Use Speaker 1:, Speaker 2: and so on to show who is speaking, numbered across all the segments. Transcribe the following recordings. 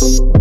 Speaker 1: Halo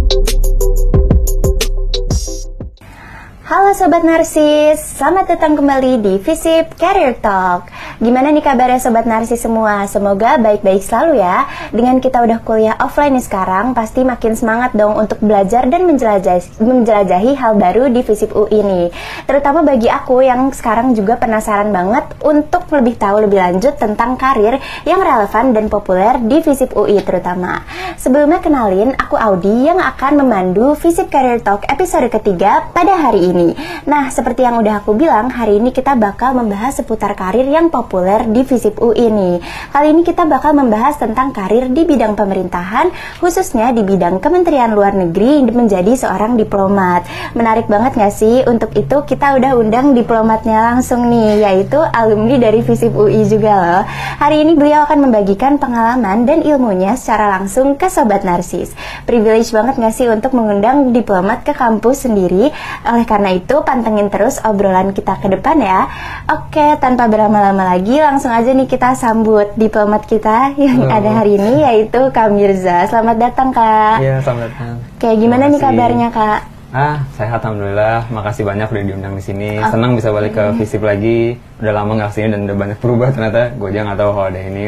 Speaker 1: Sobat Narsis, selamat datang kembali di Visip Career Talk Gimana nih kabarnya Sobat Narsis semua? Semoga baik-baik selalu ya Dengan kita udah kuliah offline nih sekarang Pasti makin semangat dong untuk belajar dan menjelajahi, menjelajahi hal baru di Visip UI ini Terutama bagi aku yang sekarang juga penasaran banget Untuk lebih tahu lebih lanjut tentang karir yang relevan dan populer di Visip UI terutama Sebelumnya kenalin, aku Audi yang akan memandu Visip Career Talk episode ketiga pada hari ini. Nah, seperti yang udah aku bilang, hari ini kita bakal membahas seputar karir yang populer di Visip UI ini. Kali ini kita bakal membahas tentang karir di bidang pemerintahan, khususnya di bidang Kementerian Luar Negeri menjadi seorang diplomat. Menarik banget gak sih? Untuk itu kita udah undang diplomatnya langsung nih, yaitu alumni dari Visip UI juga loh. Hari ini beliau akan membagikan pengalaman dan ilmunya secara langsung ke Sobat Narsis. Privilege banget gak sih untuk mengundang diplomat ke kampus sendiri? Oleh karena itu pantengin terus obrolan kita ke depan ya. Oke, tanpa berlama-lama lagi langsung aja nih kita sambut diplomat kita yang Halo. ada hari ini yaitu Kak Mirza. Selamat datang Kak.
Speaker 2: Iya, selamat datang.
Speaker 1: Oke, gimana nih kabarnya Kak?
Speaker 2: Ah, sehat alhamdulillah. Makasih banyak udah diundang di sini. Okay. Senang bisa balik ke Visip lagi. Udah lama nggak ke sini dan udah banyak berubah ternyata. Gue aja nggak tahu kalau ada ini.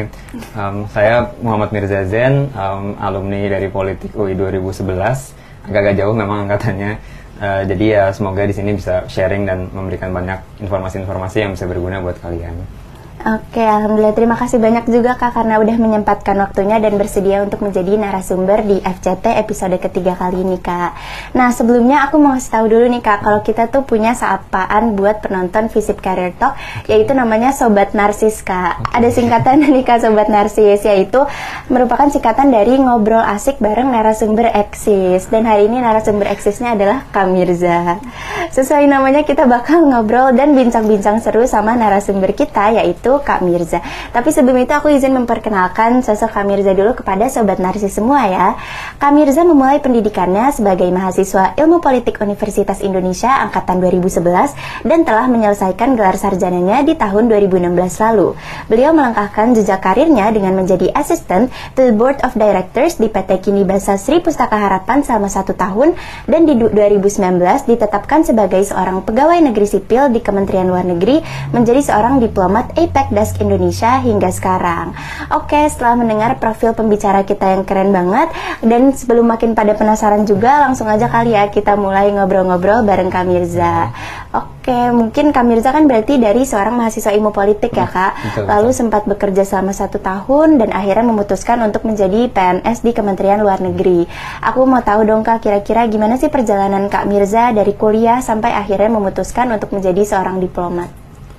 Speaker 2: Um, saya Muhammad Mirza Zen, um, alumni dari Politik UI 2011. Agak-agak jauh memang angkatannya. Uh, jadi ya semoga di sini bisa sharing dan memberikan banyak informasi-informasi yang bisa berguna buat kalian.
Speaker 1: Oke, alhamdulillah terima kasih banyak juga Kak karena udah menyempatkan waktunya dan bersedia untuk menjadi narasumber di FCT episode ketiga kali ini Kak. Nah, sebelumnya aku mau kasih tahu dulu nih Kak, kalau kita tuh punya sapaan buat penonton Visip Career Talk yaitu namanya Sobat Narsis Kak. Ada singkatan nih Kak Sobat Narsis yaitu merupakan singkatan dari ngobrol asik bareng narasumber eksis dan hari ini narasumber eksisnya adalah Kak Mirza. Sesuai namanya kita bakal ngobrol dan bincang-bincang seru sama narasumber kita yaitu Kak Mirza. Tapi sebelum itu aku izin memperkenalkan sosok Kak Mirza dulu kepada Sobat Narsis semua ya. Kak Mirza memulai pendidikannya sebagai mahasiswa Ilmu Politik Universitas Indonesia Angkatan 2011 dan telah menyelesaikan gelar sarjananya di tahun 2016 lalu. Beliau melangkahkan jejak karirnya dengan menjadi asisten to the Board of Directors di PT Kini Basa Sri Pustaka Harapan selama satu tahun dan di 2019 ditetapkan sebagai seorang pegawai negeri sipil di Kementerian Luar Negeri menjadi seorang diplomat APEC Desk Indonesia hingga sekarang. Oke, setelah mendengar profil pembicara kita yang keren banget dan sebelum makin pada penasaran juga, langsung aja kali ya kita mulai ngobrol-ngobrol bareng Kak Mirza. Oke, mungkin Kak Mirza kan berarti dari seorang mahasiswa ilmu politik ya Kak. Betul, Lalu betul. sempat bekerja selama satu tahun dan akhirnya memutuskan untuk menjadi PNS di Kementerian Luar Negeri. Aku mau tahu dong Kak, kira-kira gimana sih perjalanan Kak Mirza dari kuliah sampai akhirnya memutuskan untuk menjadi seorang diplomat?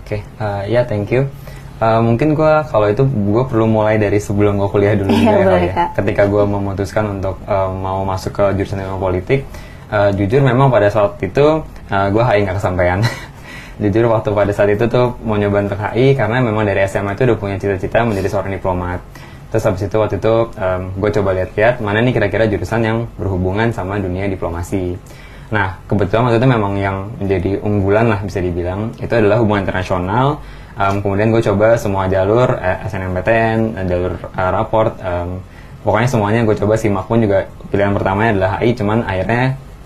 Speaker 2: Oke, okay, uh, ya yeah, thank you. Uh, mungkin gue kalau itu gue perlu mulai dari sebelum gue kuliah dulu
Speaker 1: juga
Speaker 2: ya, ya. Ketika gue memutuskan untuk uh, mau masuk ke jurusan ilmu politik, uh, jujur memang pada saat itu uh, gue HI nggak kesampaian. jujur waktu pada saat itu tuh mau nyoba untuk HI karena memang dari SMA itu udah punya cita-cita menjadi seorang diplomat. Terus habis itu waktu itu um, gue coba lihat-lihat mana nih kira-kira jurusan yang berhubungan sama dunia diplomasi. Nah kebetulan waktu itu memang yang menjadi unggulan lah bisa dibilang itu adalah hubungan internasional um, kemudian gue coba semua jalur eh, SNMPTN eh, jalur uh, raport um, pokoknya semuanya gue coba simak pun juga pilihan pertamanya adalah HI cuman akhirnya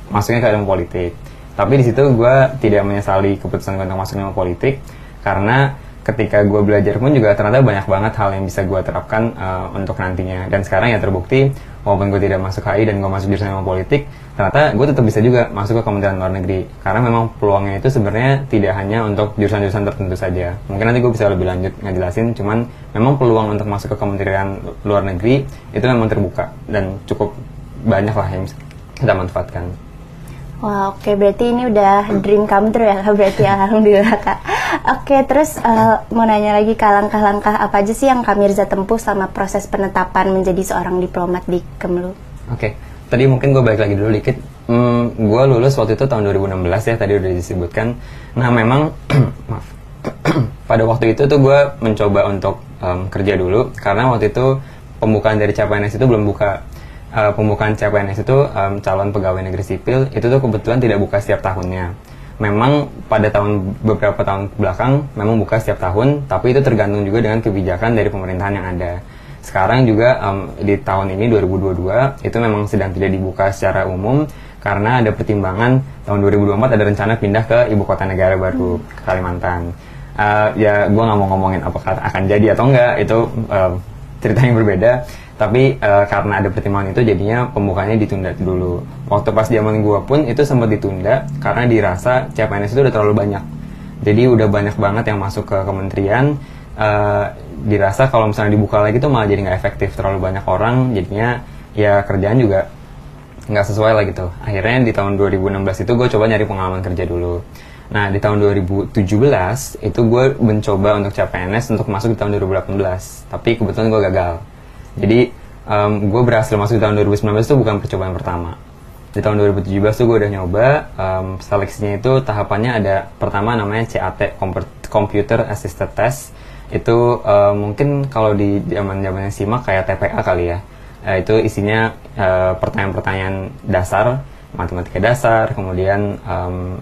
Speaker 2: masuknya ke ilmu politik. Tapi di situ gue tidak menyesali keputusan gue untuk masuk ilmu politik karena ketika gue belajar pun juga ternyata banyak banget hal yang bisa gue terapkan uh, untuk nantinya. Dan sekarang ya terbukti walaupun gue tidak masuk HI dan gue masuk jurusan ilmu politik ternyata gue tetap bisa juga masuk ke Kementerian Luar Negeri. Karena memang peluangnya itu sebenarnya tidak hanya untuk jurusan-jurusan tertentu saja. Mungkin nanti gue bisa lebih lanjut ngejelasin cuman memang peluang untuk masuk ke Kementerian Luar Negeri itu memang terbuka dan cukup banyak lah yang kita manfaatkan
Speaker 1: Wah, oke okay. berarti ini udah dream come true ya kak berarti alhamdulillah kak. Oke, okay, terus uh, mau nanya lagi langkah-langkah apa aja sih yang kak Mirza tempuh selama proses penetapan menjadi seorang diplomat di Kemlu? Oke,
Speaker 2: okay. tadi mungkin gue balik lagi dulu dikit. Hmm, gue lulus waktu itu tahun 2016 ya tadi udah disebutkan. Nah memang maaf pada waktu itu tuh gue mencoba untuk um, kerja dulu karena waktu itu pembukaan dari CPNS itu belum buka uh, pembukaan CPNS itu um, calon pegawai negeri sipil itu tuh kebetulan tidak buka setiap tahunnya. Memang pada tahun beberapa tahun belakang memang buka setiap tahun, tapi itu tergantung juga dengan kebijakan dari pemerintahan yang ada. sekarang juga um, di tahun ini 2022 itu memang sedang tidak dibuka secara umum karena ada pertimbangan tahun 2024 ada rencana pindah ke ibu kota negara baru hmm. Kalimantan. Uh, ya gue nggak mau ngomongin apakah akan jadi atau enggak itu uh, cerita yang berbeda. Tapi uh, karena ada pertimbangan itu jadinya pembukanya ditunda dulu. Waktu pas zaman gue pun itu sempat ditunda karena dirasa CPNS itu udah terlalu banyak. Jadi udah banyak banget yang masuk ke kementerian. Uh, dirasa kalau misalnya dibuka lagi tuh malah jadi nggak efektif terlalu banyak orang jadinya ya kerjaan juga nggak sesuai lah gitu akhirnya di tahun 2016 itu gue coba nyari pengalaman kerja dulu nah di tahun 2017 itu gue mencoba untuk CPNS untuk masuk di tahun 2018 tapi kebetulan gue gagal jadi um, gue berhasil masuk di tahun 2019 itu bukan percobaan pertama. Di tahun 2017 tuh gue udah nyoba um, seleksinya itu tahapannya ada pertama namanya CAT Computer Assisted Test. Itu uh, mungkin kalau di zaman zamannya simak kayak TPA kali ya. Uh, itu isinya pertanyaan-pertanyaan dasar matematika dasar kemudian um,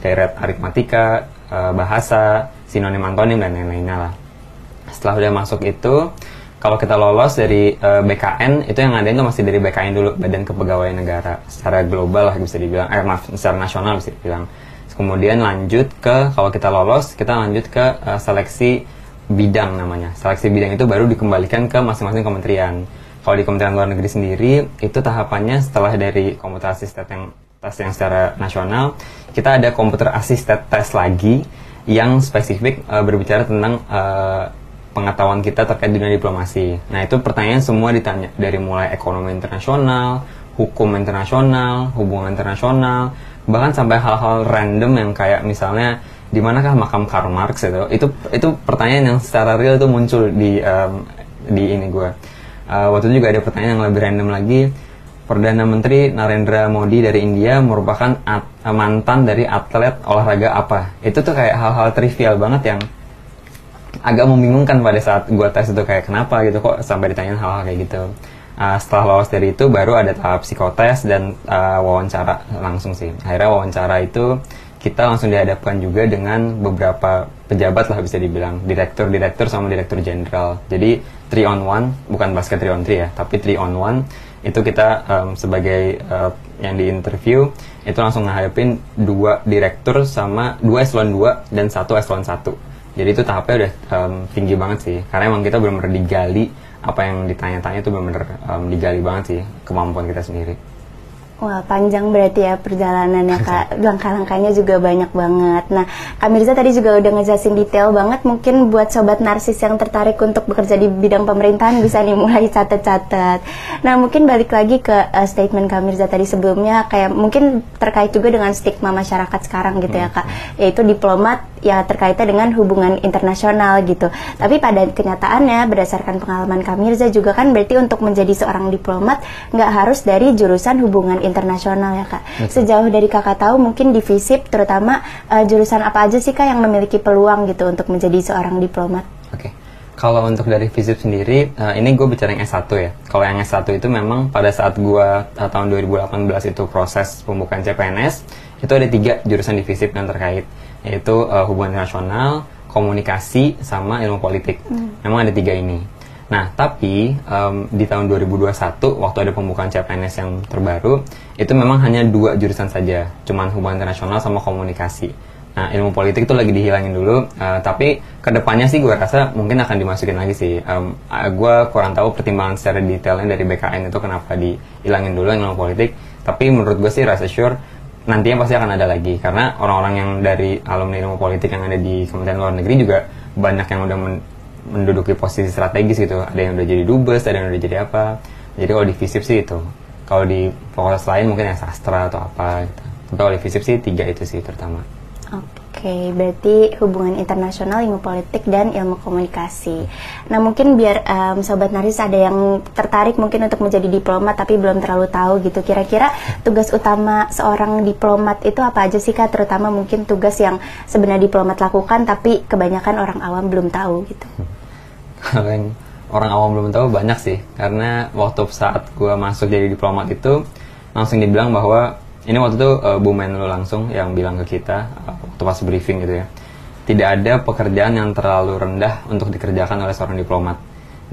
Speaker 2: deret aritmatika uh, bahasa sinonim antonim dan lain-lainnya lah. Setelah udah masuk itu kalau kita lolos dari uh, BKN itu yang ada itu masih dari BKN dulu Badan Kepegawaian Negara secara global lah bisa dibilang eh maaf secara nasional bisa dibilang kemudian lanjut ke kalau kita lolos kita lanjut ke uh, seleksi bidang namanya. Seleksi bidang itu baru dikembalikan ke masing-masing kementerian. Kalau di Kementerian Luar Negeri sendiri, itu tahapannya setelah dari komputer assisted yang tes yang secara nasional, kita ada komputer assisted tes lagi yang spesifik uh, berbicara tentang uh, pengetahuan kita terkait dunia diplomasi. Nah, itu pertanyaan semua ditanya. Dari mulai ekonomi internasional, hukum internasional, hubungan internasional, bahkan sampai hal-hal random yang kayak misalnya di manakah makam Karl Marx itu itu itu pertanyaan yang secara real itu muncul di um, di ini gue uh, waktu itu juga ada pertanyaan yang lebih random lagi. Perdana Menteri Narendra Modi dari India merupakan uh, mantan dari atlet olahraga apa? Itu tuh kayak hal-hal trivial banget yang agak membingungkan pada saat gue tes itu kayak kenapa? gitu kok sampai ditanyain hal-hal kayak gitu. Uh, setelah lolos dari itu baru ada tahap psikotes dan uh, wawancara langsung sih. Akhirnya wawancara itu kita langsung dihadapkan juga dengan beberapa pejabat lah bisa dibilang. Direktur-direktur sama direktur jenderal. Jadi 3 on 1 bukan basket 3 on 3 ya tapi 3 on 1 itu kita um, sebagai uh, yang di interview itu langsung ngadepin dua direktur sama dua eselon 2 dan satu eselon 1 jadi itu tahapnya udah um, tinggi banget sih. Karena emang kita benar-benar digali apa yang ditanya-tanya itu benar-benar um, digali banget sih kemampuan kita sendiri
Speaker 1: Wah panjang berarti ya perjalanannya kak. Langkah-langkahnya juga banyak banget. Nah Kak Mirza tadi juga udah ngejelasin detail banget. Mungkin buat sobat narsis yang tertarik untuk bekerja di bidang pemerintahan Bisa nih mulai catat-catat. Nah mungkin balik lagi ke uh, statement Kak Mirza tadi sebelumnya. Kayak mungkin terkait juga dengan stigma masyarakat sekarang gitu ya kak. Yaitu diplomat ya terkaitnya dengan hubungan internasional gitu. Tapi pada kenyataannya berdasarkan pengalaman Kak Mirza juga kan berarti untuk menjadi seorang diplomat nggak harus dari jurusan hubungan internasional ya kak. Betul. Sejauh dari kakak tahu mungkin di FISIP terutama uh, jurusan apa aja sih kak yang memiliki peluang gitu untuk menjadi seorang diplomat?
Speaker 2: Oke. Okay. Kalau untuk dari FISIP sendiri, uh, ini gue bicara yang S1 ya. Kalau yang S1 itu memang pada saat gue uh, tahun 2018 itu proses pembukaan CPNS, itu ada tiga jurusan di FISIP yang terkait yaitu uh, hubungan internasional, komunikasi, sama ilmu politik. Hmm. Memang ada tiga ini. Nah, tapi um, di tahun 2021 waktu ada pembukaan CPNS yang terbaru, itu memang hanya dua jurusan saja, cuman hubungan internasional sama komunikasi. Nah, ilmu politik itu lagi dihilangin dulu, uh, tapi ke depannya sih gue rasa mungkin akan dimasukin lagi sih. Um, uh, gue kurang tahu pertimbangan secara detailnya dari BKN itu kenapa dihilangin dulu ilmu politik. Tapi menurut gue sih rasa sure nantinya pasti akan ada lagi karena orang-orang yang dari alumni ilmu politik yang ada di Kementerian Luar Negeri juga banyak yang udah men menduduki posisi strategis gitu. Ada yang udah jadi dubes ada yang udah jadi apa. Jadi kalau di FISIP sih itu. Kalau di fakultas lain mungkin ya sastra atau apa gitu. Tapi kalau di FISIP sih tiga itu sih terutama.
Speaker 1: Oke, berarti hubungan internasional, ilmu politik, dan ilmu komunikasi. Nah, mungkin biar um, Sobat Naris ada yang tertarik mungkin untuk menjadi diplomat tapi belum terlalu tahu gitu. Kira-kira tugas utama seorang diplomat itu apa aja sih Kak? Terutama mungkin tugas yang sebenarnya diplomat lakukan tapi kebanyakan orang awam belum tahu gitu.
Speaker 2: Kalau yang orang awam belum tahu banyak sih. Karena waktu saat gue masuk jadi diplomat itu langsung dibilang bahwa ini waktu itu uh, Bu Menlu langsung yang bilang ke kita uh, waktu pas briefing gitu ya. Tidak ada pekerjaan yang terlalu rendah untuk dikerjakan oleh seorang diplomat.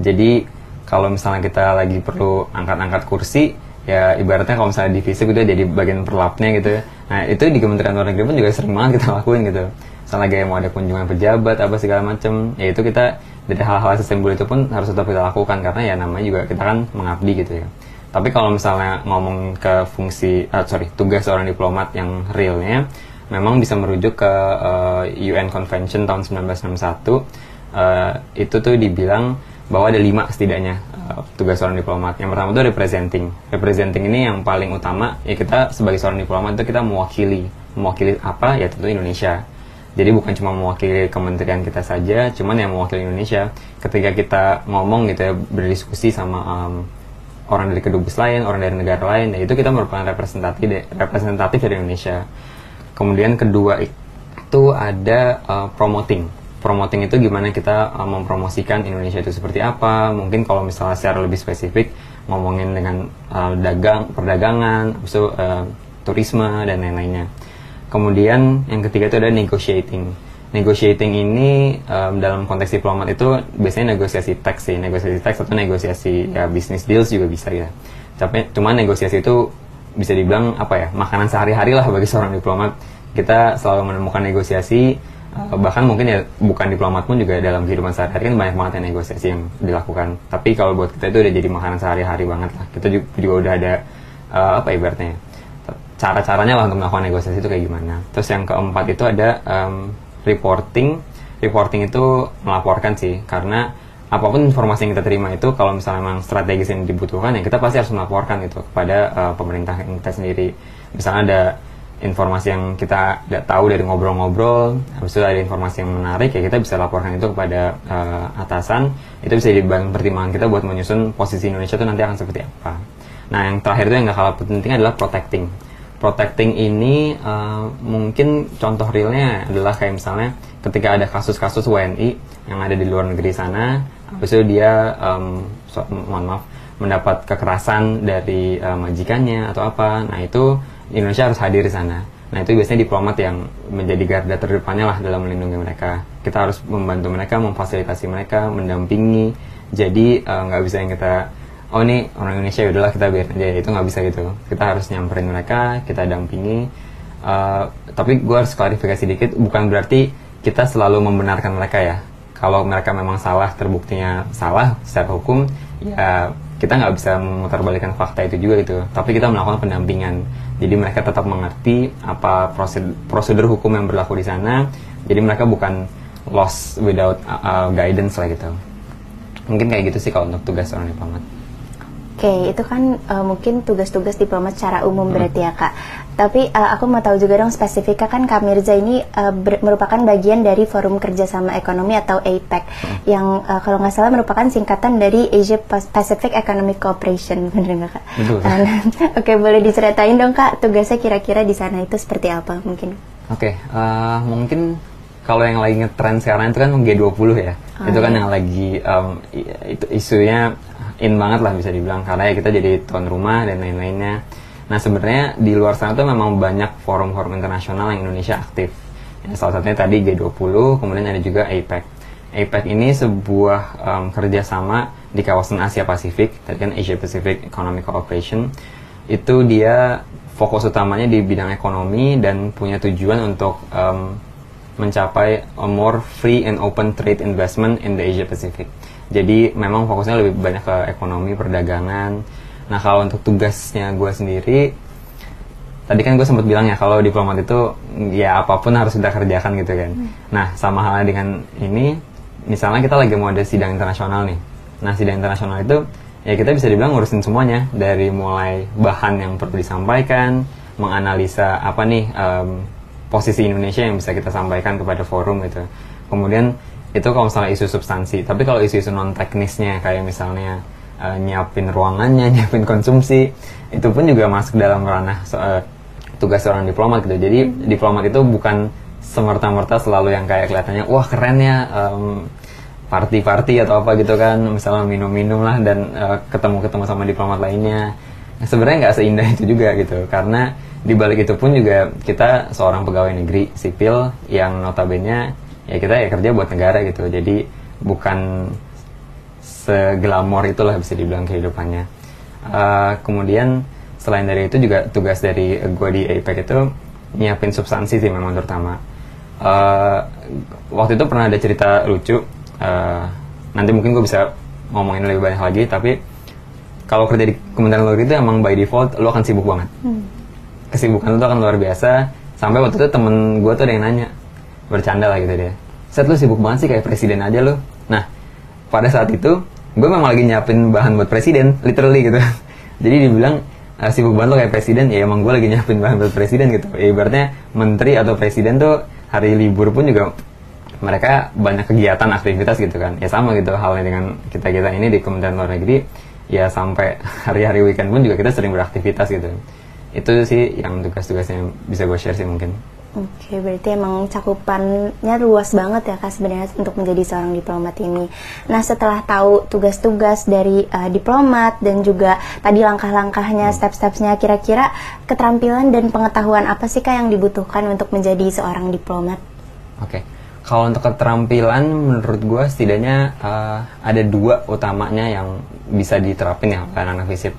Speaker 2: Jadi kalau misalnya kita lagi perlu angkat-angkat kursi ya ibaratnya kalau misalnya divisi gitu jadi bagian perlapnya gitu nah itu di Kementerian Luar Negeri pun juga sering banget kita lakuin gitu. Misalnya kayak mau ada kunjungan pejabat apa segala macem ya itu kita dari hal-hal sesimpel itu pun harus tetap kita lakukan. Karena ya namanya juga kita kan mengabdi gitu ya tapi kalau misalnya ngomong ke fungsi uh, sorry tugas seorang diplomat yang realnya memang bisa merujuk ke uh, UN Convention tahun 1961 uh, itu tuh dibilang bahwa ada lima setidaknya uh, tugas seorang diplomat. Yang pertama itu representing. Representing ini yang paling utama ya kita sebagai seorang diplomat itu kita mewakili. Mewakili apa? Ya tentu Indonesia. Jadi bukan cuma mewakili kementerian kita saja, cuman yang mewakili Indonesia. Ketika kita ngomong gitu ya berdiskusi sama um, orang dari kedubes lain, orang dari negara lain, ya itu kita merupakan representatif representatif dari Indonesia. Kemudian kedua itu ada uh, promoting. Promoting itu gimana kita uh, mempromosikan Indonesia itu seperti apa. Mungkin kalau misalnya secara lebih spesifik ngomongin dengan uh, dagang perdagangan itu uh, turisme dan lain-lainnya. Kemudian yang ketiga itu ada negotiating negotiating ini um, dalam konteks diplomat itu biasanya negosiasi teks sih. Negosiasi teks atau negosiasi ya business deals juga bisa ya. Tapi cuma negosiasi itu bisa dibilang apa ya makanan sehari-hari lah bagi seorang diplomat. Kita selalu menemukan negosiasi Uh, bahkan mungkin ya bukan diplomat pun juga dalam kehidupan sehari-hari kan banyak banget yang negosiasi yang dilakukan. Tapi kalau buat kita itu udah jadi makanan sehari-hari banget lah. Kita juga, udah ada uh, apa ibaratnya cara-caranya lah untuk melakukan negosiasi itu kayak gimana. Terus yang keempat itu ada um, reporting reporting itu melaporkan sih karena apa pun informasi yang kita terima itu kalau misalnya memang strategis yang dibutuhkan ya kita pasti harus melaporkan itu kepada uh, pemerintah kita sendiri misalnya ada informasi yang kita tidak tahu dari ngobrol-ngobrol, habis itu ada informasi yang menarik ya kita bisa laporkan itu kepada uh, atasan, itu bisa jadi bahan pertimbangan kita buat menyusun posisi Indonesia itu nanti akan seperti apa. Nah yang terakhir itu yang gak kalah penting adalah protecting. Protecting ini uh, mungkin contoh realnya adalah kayak misalnya ketika ada kasus-kasus WNI yang ada di luar negeri sana, habis itu dia um, so, mohon maaf mendapat kekerasan dari uh, majikannya atau apa, nah itu Indonesia harus hadir di sana. Nah itu biasanya diplomat yang menjadi garda terdepannya lah dalam melindungi mereka. Kita harus membantu mereka, memfasilitasi mereka, mendampingi. Jadi eh, nggak uh, bisa yang kita, oh ini orang Indonesia ya udahlah kita biar aja. Itu nggak bisa gitu. Kita harus nyamperin mereka, kita dampingi. Uh, tapi gue harus klarifikasi dikit, bukan berarti kita selalu membenarkan mereka ya. Kalau mereka memang salah, terbuktinya salah secara hukum, ya kita nggak bisa memutarbalikan fakta itu juga gitu tapi kita melakukan pendampingan jadi mereka tetap mengerti apa prosedur, prosedur hukum yang berlaku di sana jadi mereka bukan lost without uh, guidance lah gitu mungkin kayak gitu sih kalau untuk tugas seorang diplomat
Speaker 1: okay, itu kan uh, mungkin tugas-tugas diplomat secara umum hmm. berarti ya kak. Tapi uh, aku mau tahu juga dong spesifiknya kan Kak Mirza ini uh, merupakan bagian dari Forum Kerjasama Ekonomi atau APEC hmm. yang uh, kalau nggak salah merupakan singkatan dari Asia Pacific Economic Cooperation, bener nggak kak? Betul. Uh, Oke, okay, boleh diceritain dong kak tugasnya kira-kira di sana itu seperti apa mungkin?
Speaker 2: Oke, okay, uh, mungkin kalau yang lagi ngetrend sekarang itu kan G20 ya. Oh, itu kan iya. yang lagi um, itu isunya in banget lah bisa dibilang karena ya kita jadi tuan rumah dan lain-lainnya. Nah sebenarnya di luar sana tuh memang banyak forum-forum internasional yang Indonesia aktif. Ya, salah satunya tadi G20, kemudian ada juga APEC. APEC ini sebuah um, kerjasama di kawasan Asia Pasifik, tadi kan Asia Pacific Economic Cooperation. Itu dia fokus utamanya di bidang ekonomi dan punya tujuan untuk um, mencapai a more free and open trade investment in the Asia Pacific. Jadi memang fokusnya lebih banyak ke ekonomi, perdagangan. Nah kalau untuk tugasnya gue sendiri, tadi kan gue sempat bilang ya kalau diplomat itu ya apa pun harus kita kerjakan gitu kan. Hmm. Nah sama halnya dengan ini, misalnya kita lagi mau ada sidang internasional nih. Nah sidang internasional itu ya kita bisa dibilang ngurusin semuanya dari mulai bahan yang perlu disampaikan, menganalisa apa nih um, posisi Indonesia yang bisa kita sampaikan kepada forum gitu. Kemudian itu kalau misalnya isu substansi. Tapi kalau isu-isu non teknisnya kayak misalnya uh, nyiapin ruangannya nyiapin konsumsi itu pun juga masuk dalam ranah so, uh, tugas seorang diplomat gitu. Jadi diplomat itu bukan semerta-merta selalu yang kayak kelihatannya wah keren ya um, party-party atau apa gitu kan. Misalnya minum-minum lah dan ketemu eh, ketemu-ketemu sama diplomat lainnya sebenarnya nggak seindah itu juga gitu karena di balik itu pun juga kita seorang pegawai negeri sipil yang notabene ya kita ya kerja buat negara gitu jadi bukan seglamor itulah bisa dibilang kehidupannya. Uh, kemudian selain dari itu juga tugas dari gue di APEC itu nyiapin substansi sih memang terutama. Uh, waktu itu pernah ada cerita lucu. Uh, nanti mungkin gue bisa ngomongin lebih banyak lagi. Tapi kalau kerja di Kementerian Luar Negeri itu emang by default lo akan sibuk banget. Hmm. Kesibukan lo tuh akan luar biasa. Sampai waktu itu temen gue tuh ada yang nanya bercanda lah gitu dia. Set lu sibuk banget sih kayak presiden aja lo. Nah pada saat itu gue memang lagi nyiapin bahan buat presiden, literally gitu. Jadi dibilang uh, sibuk banget lo kayak presiden, ya emang gue lagi nyiapin bahan buat presiden gitu. Ya, ibaratnya menteri atau presiden tuh hari libur pun juga mereka banyak kegiatan aktivitas gitu kan. Ya sama gitu halnya dengan kita kita ini di Kementerian Luar Negeri. Ya sampai hari-hari weekend pun juga kita sering beraktivitas gitu. Itu sih yang tugas-tugasnya bisa gue share sih mungkin.
Speaker 1: Oke, berarti emang cakupannya luas banget ya kak sebenarnya untuk menjadi seorang diplomat ini. Nah setelah tahu tugas-tugas dari uh, diplomat dan juga tadi langkah-langkahnya, hmm. step-stepnya, kira-kira keterampilan dan pengetahuan apa sih kak yang dibutuhkan untuk menjadi seorang diplomat?
Speaker 2: Oke, kalau untuk keterampilan menurut gue setidaknya uh, ada dua utamanya yang bisa diterapin ya oleh anak-anak FISIP.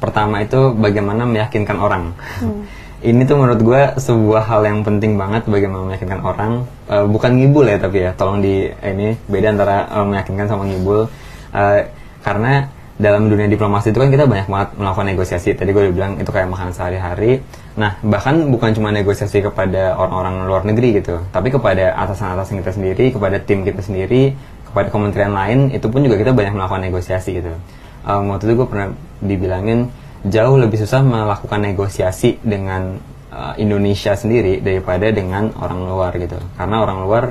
Speaker 2: Pertama itu bagaimana meyakinkan orang. Hmm. Ini tuh menurut gue sebuah hal yang penting banget bagaimana meyakinkan orang. Uh, bukan ngibul ya tapi ya tolong di ini beda antara uh, meyakinkan sama ngibul. Uh, karena dalam dunia diplomasi itu kan kita banyak banget melakukan negosiasi. Tadi gue udah bilang itu kayak makan sehari-hari. Nah bahkan bukan cuma negosiasi kepada orang-orang luar negeri gitu tapi kepada atasan-atasan kita sendiri kepada tim kita sendiri kepada kementerian lain itu pun juga kita banyak melakukan negosiasi gitu. Um, waktu itu gue pernah dibilangin jauh lebih susah melakukan negosiasi dengan uh, Indonesia sendiri daripada dengan orang luar gitu. Karena orang luar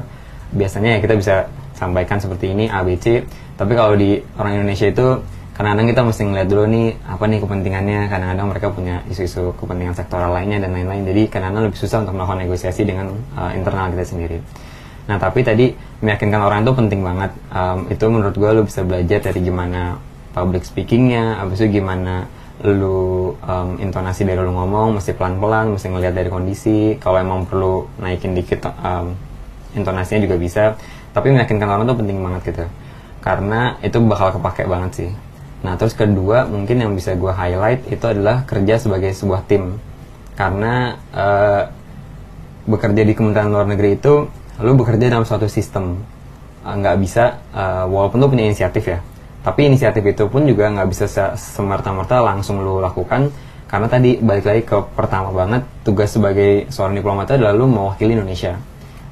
Speaker 2: biasanya ya kita bisa sampaikan seperti ini ABC tapi kalau di orang Indonesia itu kadang-kadang kita mesti ngeliat dulu nih apa nih kepentingannya? Kadang-kadang mereka punya isu-isu kepentingan sektoral lainnya dan lain-lain. Jadi kadang-kadang lebih susah untuk melakukan negosiasi dengan uh, internal kita sendiri nah tapi tadi meyakinkan orang itu penting banget um, itu menurut gue lo bisa belajar dari gimana public speakingnya abis itu gimana lu um, intonasi dari lu ngomong mesti pelan-pelan, mesti ngelihat dari kondisi. Kalau emang perlu naikin dikit um, intonasinya juga bisa. Tapi meyakinkan orang tuh penting banget gitu. Karena itu bakal kepake banget sih. Nah terus kedua mungkin yang bisa gue highlight itu adalah kerja sebagai sebuah tim. Karena uh, bekerja di Kementerian Luar Negeri itu lu bekerja dalam suatu sistem. Uh, nggak bisa uh, walaupun lu punya inisiatif ya tapi inisiatif itu pun juga nggak bisa semerta-merta langsung lo lakukan karena tadi balik lagi ke pertama banget tugas sebagai seorang diplomat adalah lo mewakili Indonesia.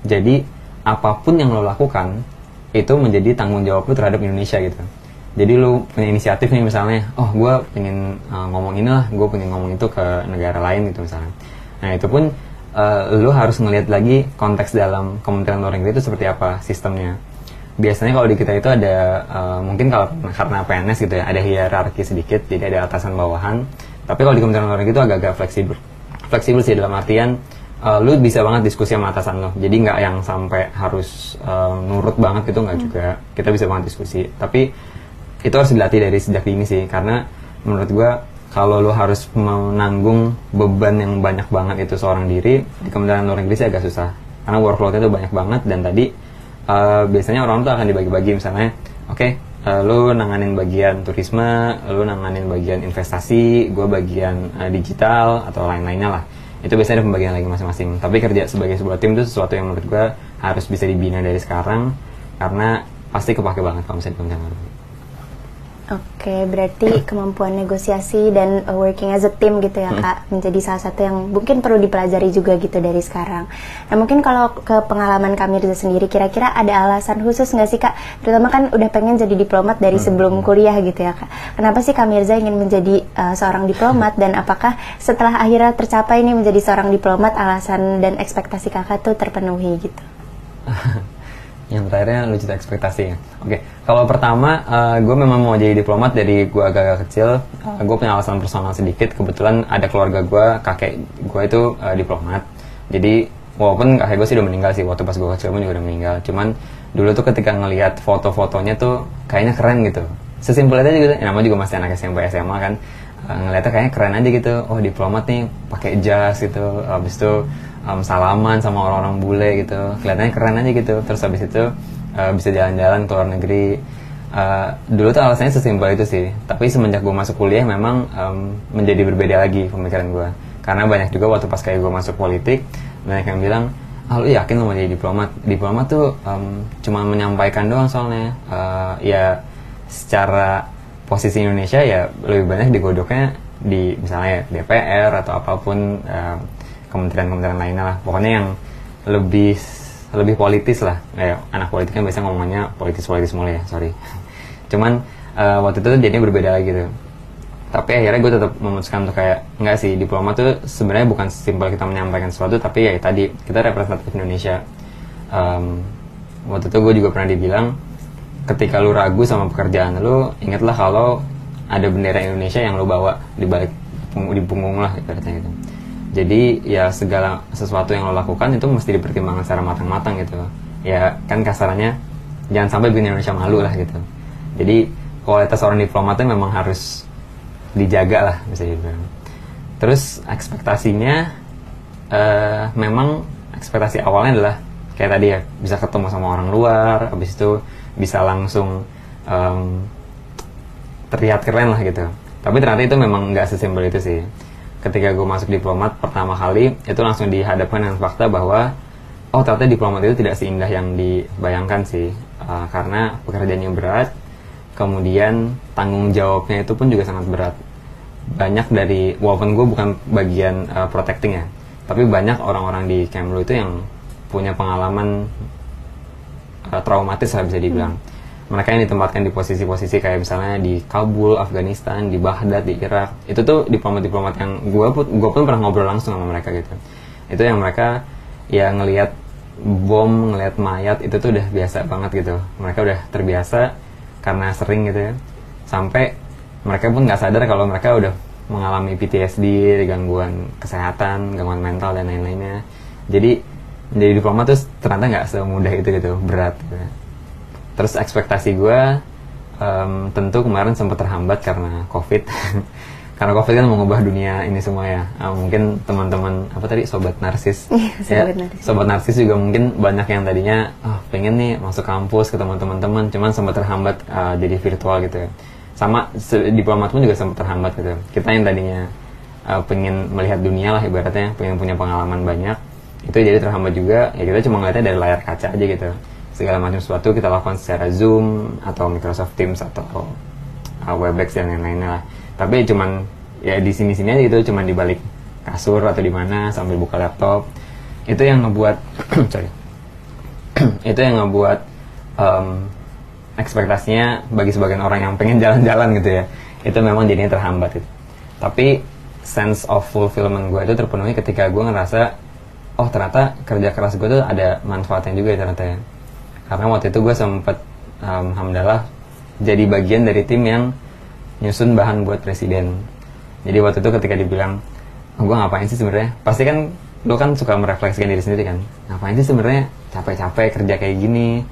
Speaker 2: Jadi apa pun yang lo lakukan itu menjadi tanggung jawab lo terhadap Indonesia gitu. Jadi lo punya inisiatif nih misalnya, oh gue pengen uh, ngomong ini lah, gue pengen ngomong itu ke negara lain gitu misalnya. Nah itu pun uh, lo harus ngelihat lagi konteks dalam Kementerian Luar Negeri itu seperti apa sistemnya. Biasanya kalau di kita itu ada uh, mungkin kalau karena PNS gitu ya ada hierarki sedikit jadi ada atasan bawahan. Tapi kalau di Kementerian Luar Negeri itu agak-agak fleksibel. Fleksibel sih dalam artian uh, lu bisa banget diskusi sama atasan lo jadi nggak yang sampai harus uh, nurut banget gitu nggak hmm. juga. Kita bisa banget diskusi. Tapi itu harus dilatih dari sejak dini sih karena menurut gua kalau lu harus menanggung beban yang banyak banget itu seorang diri di Kementerian Luar Negeri sih agak susah. Karena workloadnya itu banyak banget dan tadi uh, biasanya orang tuh akan dibagi-bagi. Misalnya oke okay, uh, eh, lu nanganin bagian turisme lu nanganin bagian investasi gue bagian uh, digital atau lain-lainnya lah. Itu biasanya ada pembagian lagi masing-masing. Tapi kerja sebagai sebuah tim itu sesuatu yang menurut gue harus bisa dibina dari sekarang karena pasti kepake banget kalau misalnya di
Speaker 1: Oke, berarti kemampuan negosiasi dan uh, working as a team gitu ya hmm. kak menjadi salah satu yang mungkin perlu dipelajari juga gitu dari sekarang. Nah mungkin kalau ke pengalaman kami Mirza sendiri, kira-kira ada alasan khusus nggak sih kak? Terutama kan udah pengen jadi diplomat dari hmm. sebelum kuliah gitu ya kak. Kenapa sih kak Mirza ingin menjadi uh, seorang diplomat dan apakah setelah akhirnya tercapai ini menjadi seorang diplomat alasan dan ekspektasi kakak tuh terpenuhi gitu?
Speaker 2: yang terakhirnya lucu ekspektasi ya. Oke, okay. kalau pertama uh, eh, gue memang mau jadi diplomat dari gue agak-agak kecil. Uh, eh, gue punya alasan personal sedikit. Kebetulan ada keluarga gue, kakek gue itu uh, diplomat. Jadi walaupun kakek gue sih udah meninggal sih waktu pas gue kecil pun juga udah meninggal. Cuman dulu tuh ketika ngelihat foto-fotonya tuh kayaknya keren gitu. Sesimpel aja gitu. Ya, namanya juga masih anak SMP SMA kan. Uh, ngeliatnya kayaknya keren aja gitu. Oh diplomat nih pakai jas gitu. Habis itu um, salaman sama orang-orang bule gitu. Kelihatannya keren aja gitu. Terus habis itu uh, bisa jalan-jalan ke luar negeri. Uh, dulu tuh alasannya sesimpel itu sih. Tapi semenjak gue masuk kuliah memang um, menjadi berbeda lagi pemikiran gue karena banyak juga waktu pas kayak gue masuk politik banyak yang bilang ah lu yakin lu mau jadi diplomat? Diplomat tuh um, cuma menyampaikan doang soalnya. Uh, ya secara posisi Indonesia ya lebih banyak digodoknya di misalnya DPR atau apa pun uh, kementerian-kementerian lainnya lah. Pokoknya yang lebih lebih politis lah. Kayak anak politik kan biasanya ngomongnya politis-politis mulai ya sorry. Cuman uh, waktu itu tuh jadinya berbeda gitu. Tapi akhirnya gue tetap memutuskan untuk kayak enggak sih diplomat tuh sebenarnya bukan simpel kita menyampaikan sesuatu tapi ya tadi kita representatif Indonesia. Um, waktu itu gue juga pernah dibilang ketika lu ragu sama pekerjaan lu ingatlah kalau ada bendera Indonesia yang lu bawa di balik di punggung lah ibaratnya gitu jadi ya segala sesuatu yang lo lakukan itu mesti dipertimbangkan secara matang-matang gitu. Ya kan kasarannya jangan sampai bikin Indonesia malu lah gitu. Jadi kualitas seorang diplomat itu memang harus dijaga lah bisa dibilang. Terus ekspektasinya uh, memang ekspektasi awalnya adalah kayak tadi ya bisa ketemu sama orang luar habis itu bisa langsung um, terlihat keren lah gitu. Tapi ternyata itu memang nggak sesimpel itu sih ketika gue masuk diplomat pertama kali itu langsung dihadapkan dengan fakta bahwa oh ternyata diplomat itu tidak seindah yang dibayangkan sih. Uh, karena pekerjaannya berat kemudian tanggung jawabnya itu pun juga sangat berat. Banyak dari walaupun gue bukan bagian uh, protecting ya tapi banyak orang-orang di Kemlu itu yang punya pengalaman uh, traumatis lah bisa dibilang. Hmm mereka yang ditempatkan di posisi-posisi kayak misalnya di Kabul, Afghanistan, di Baghdad, di Irak, itu tuh diplomat-diplomat yang gue pun gue pun pernah ngobrol langsung sama mereka gitu. Itu yang mereka ya ngelihat bom, ngelihat mayat itu tuh udah biasa banget gitu. Mereka udah terbiasa karena sering gitu ya. Sampai mereka pun nggak sadar kalau mereka udah mengalami PTSD, gangguan kesehatan, gangguan mental dan lain-lainnya. Jadi menjadi diplomat tuh ternyata nggak semudah itu gitu, berat. Gitu terus ekspektasi gue um, tentu kemarin sempat terhambat karena covid. Karena covid kan mengubah dunia ini semua ya. Uh, mungkin teman-teman apa tadi sobat narsis.
Speaker 1: Iya, sobat, ya, narsis.
Speaker 2: sobat narsis juga mungkin banyak yang tadinya oh, pengen nih masuk kampus ketemu teman-teman. Cuman sempat terhambat uh, jadi virtual gitu ya. Sama diplomat pun juga sempat terhambat gitu. Kita yang tadinya uh, pengen melihat dunia lah ibaratnya pengen punya pengalaman banyak itu jadi terhambat juga. Ya kita cuma ngeliatnya dari layar kaca aja gitu segala macam sesuatu kita lakukan secara Zoom atau Microsoft Teams atau uh, Webex dan lain-lainnya lah. Tapi cuman ya di sini-sini aja gitu, cuman di balik kasur atau di mana sambil buka laptop. Itu yang ngebuat sorry. itu yang ngebuat um, ekspektasinya bagi sebagian orang yang pengen jalan-jalan gitu ya. Itu memang jadinya terhambat itu. Tapi sense of fulfillment gue itu terpenuhi ketika gue ngerasa oh ternyata kerja keras gue tuh ada manfaatnya juga ya ternyata ya karena waktu itu gue sempet um, alhamdulillah jadi bagian dari tim yang nyusun bahan buat presiden. Jadi waktu itu ketika dibilang oh, gue ngapain sih sebenarnya? Pasti kan lo kan suka merefleksikan diri sendiri kan. Ngapain sih sebenarnya? Capek-capek kerja kayak gini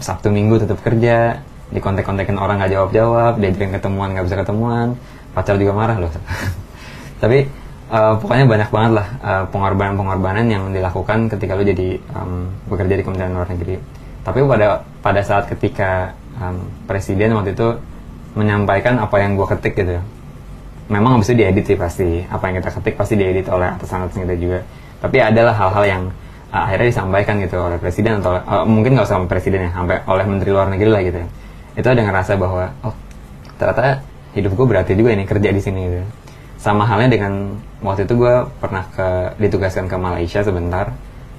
Speaker 2: sabtu minggu tetap kerja di kontek-kontekin orang nggak jawab-jawab diajarin ketemuan nggak bisa ketemuan pacar juga marah loh. Tapi uh, pokoknya banyak banget lah uh, pengorbanan-pengorbanan yang dilakukan ketika lo jadi um, bekerja di Kementerian Luar Negeri tapi pada pada saat ketika um, presiden waktu itu menyampaikan apa yang gue ketik gitu. Memang habis itu diedit sih pasti. Apa yang kita ketik pasti diedit oleh atasan-atasan kita juga. Tapi adalah hal-hal yang uh, akhirnya disampaikan gitu oleh presiden atau uh, mungkin nggak usah presiden ya sampai oleh menteri luar negeri lah gitu. Itu ada ngerasa bahwa oh ternyata hidup gue berarti juga ini kerja di sini gitu. Sama halnya dengan waktu itu gue pernah ke ditugaskan ke Malaysia sebentar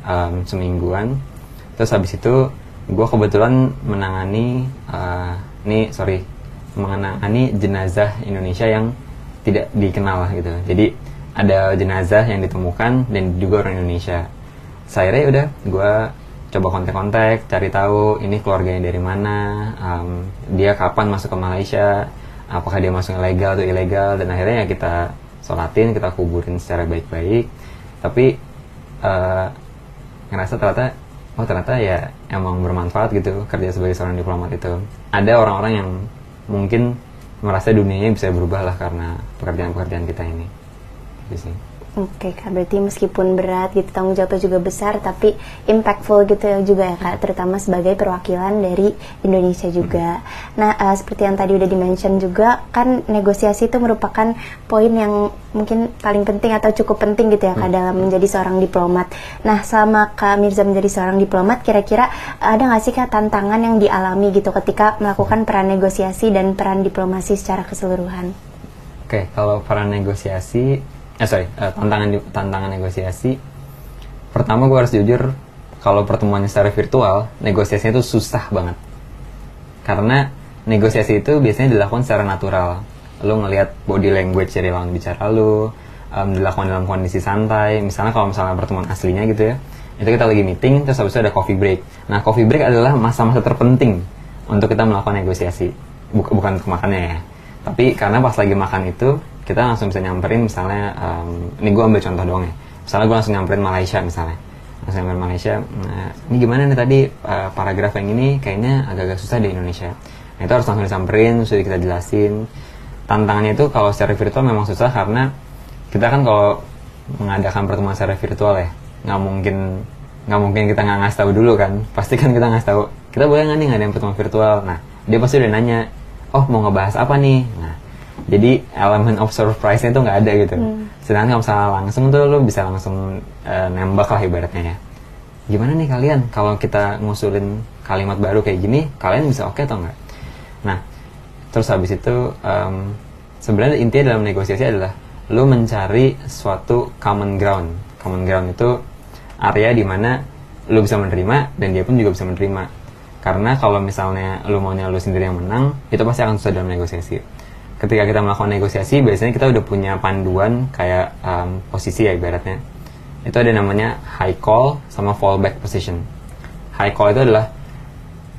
Speaker 2: um, semingguan. Terus habis itu gue kebetulan menangani uh, ini sorry menangani jenazah Indonesia yang tidak dikenal lah gitu. Jadi ada jenazah yang ditemukan dan juga orang Indonesia. Saya ya udah gue coba kontak-kontak cari tahu ini keluarganya dari mana um, dia kapan masuk ke Malaysia apakah dia masuk ilegal atau ilegal dan akhirnya ya kita sholatin kita kuburin secara baik-baik. Tapi uh, ngerasa ternyata oh ternyata ya emang bermanfaat gitu kerja sebagai seorang diplomat itu. Ada orang-orang yang mungkin merasa dunianya bisa berubah lah karena pekerjaan-pekerjaan kita ini. Gitu sih
Speaker 1: Oke kak, berarti meskipun berat gitu tanggung jawabnya juga besar, tapi impactful gitu ya juga ya kak, terutama sebagai perwakilan dari Indonesia juga. Nah uh, seperti yang tadi udah dimention juga, kan negosiasi itu merupakan poin yang mungkin paling penting atau cukup penting gitu ya kak dalam menjadi seorang diplomat. Nah selama kak Mirza menjadi seorang diplomat, kira-kira ada nggak sih kak tantangan yang dialami gitu ketika melakukan peran negosiasi dan peran diplomasi secara keseluruhan?
Speaker 2: Oke, kalau peran negosiasi eh sorry uh, tantangan tantangan negosiasi. Pertama gue harus jujur kalau pertemuannya secara virtual negosiasinya itu susah banget. Karena negosiasi itu biasanya dilakukan secara natural. Lo ngelihat body language dari lawan bicara lo um, dilakukan dalam kondisi santai. Misalnya kalau misalnya pertemuan aslinya gitu ya itu kita lagi meeting terus habis itu ada coffee break. Nah coffee break adalah masa-masa terpenting untuk kita melakukan negosiasi. Buk bukan untuk makannya ya. Tapi karena pas lagi makan itu kita langsung bisa nyamperin misalnya um, ini gue ambil contoh doang ya. Misalnya gue langsung nyamperin Malaysia misalnya. Langsung nyamperin Malaysia nah, ini gimana nih tadi uh, paragraf yang ini kayaknya agak-agak susah di Indonesia. Nah itu harus langsung disamperin sudah kita jelasin. Tantangannya itu kalau secara virtual memang susah karena kita kan kalau mengadakan pertemuan secara virtual ya nggak mungkin nggak mungkin kita nggak ngasih tahu dulu kan. Pasti kan kita ngasih tahu kita boleh nggak nih ngadain pertemuan virtual? Nah dia pasti udah nanya oh mau ngebahas apa nih? Nah jadi elemen of surprise-nya itu nggak ada gitu. Hmm. sedangkan kalau misalnya langsung tuh lo bisa langsung uh, nembak lah ibaratnya ya. Gimana nih kalian kalau kita ngusulin kalimat baru kayak gini kalian bisa oke okay atau enggak nah terus habis itu um, sebenarnya intinya dalam negosiasi adalah lo mencari suatu common ground. Common ground itu area di mana lo bisa menerima dan dia pun juga bisa menerima. Karena kalau misalnya lo maunya lo sendiri yang menang itu pasti akan susah dalam negosiasi ketika kita melakukan negosiasi biasanya kita udah punya panduan kayak um, posisi ya ibaratnya. Itu ada namanya high call sama fallback position. High call itu adalah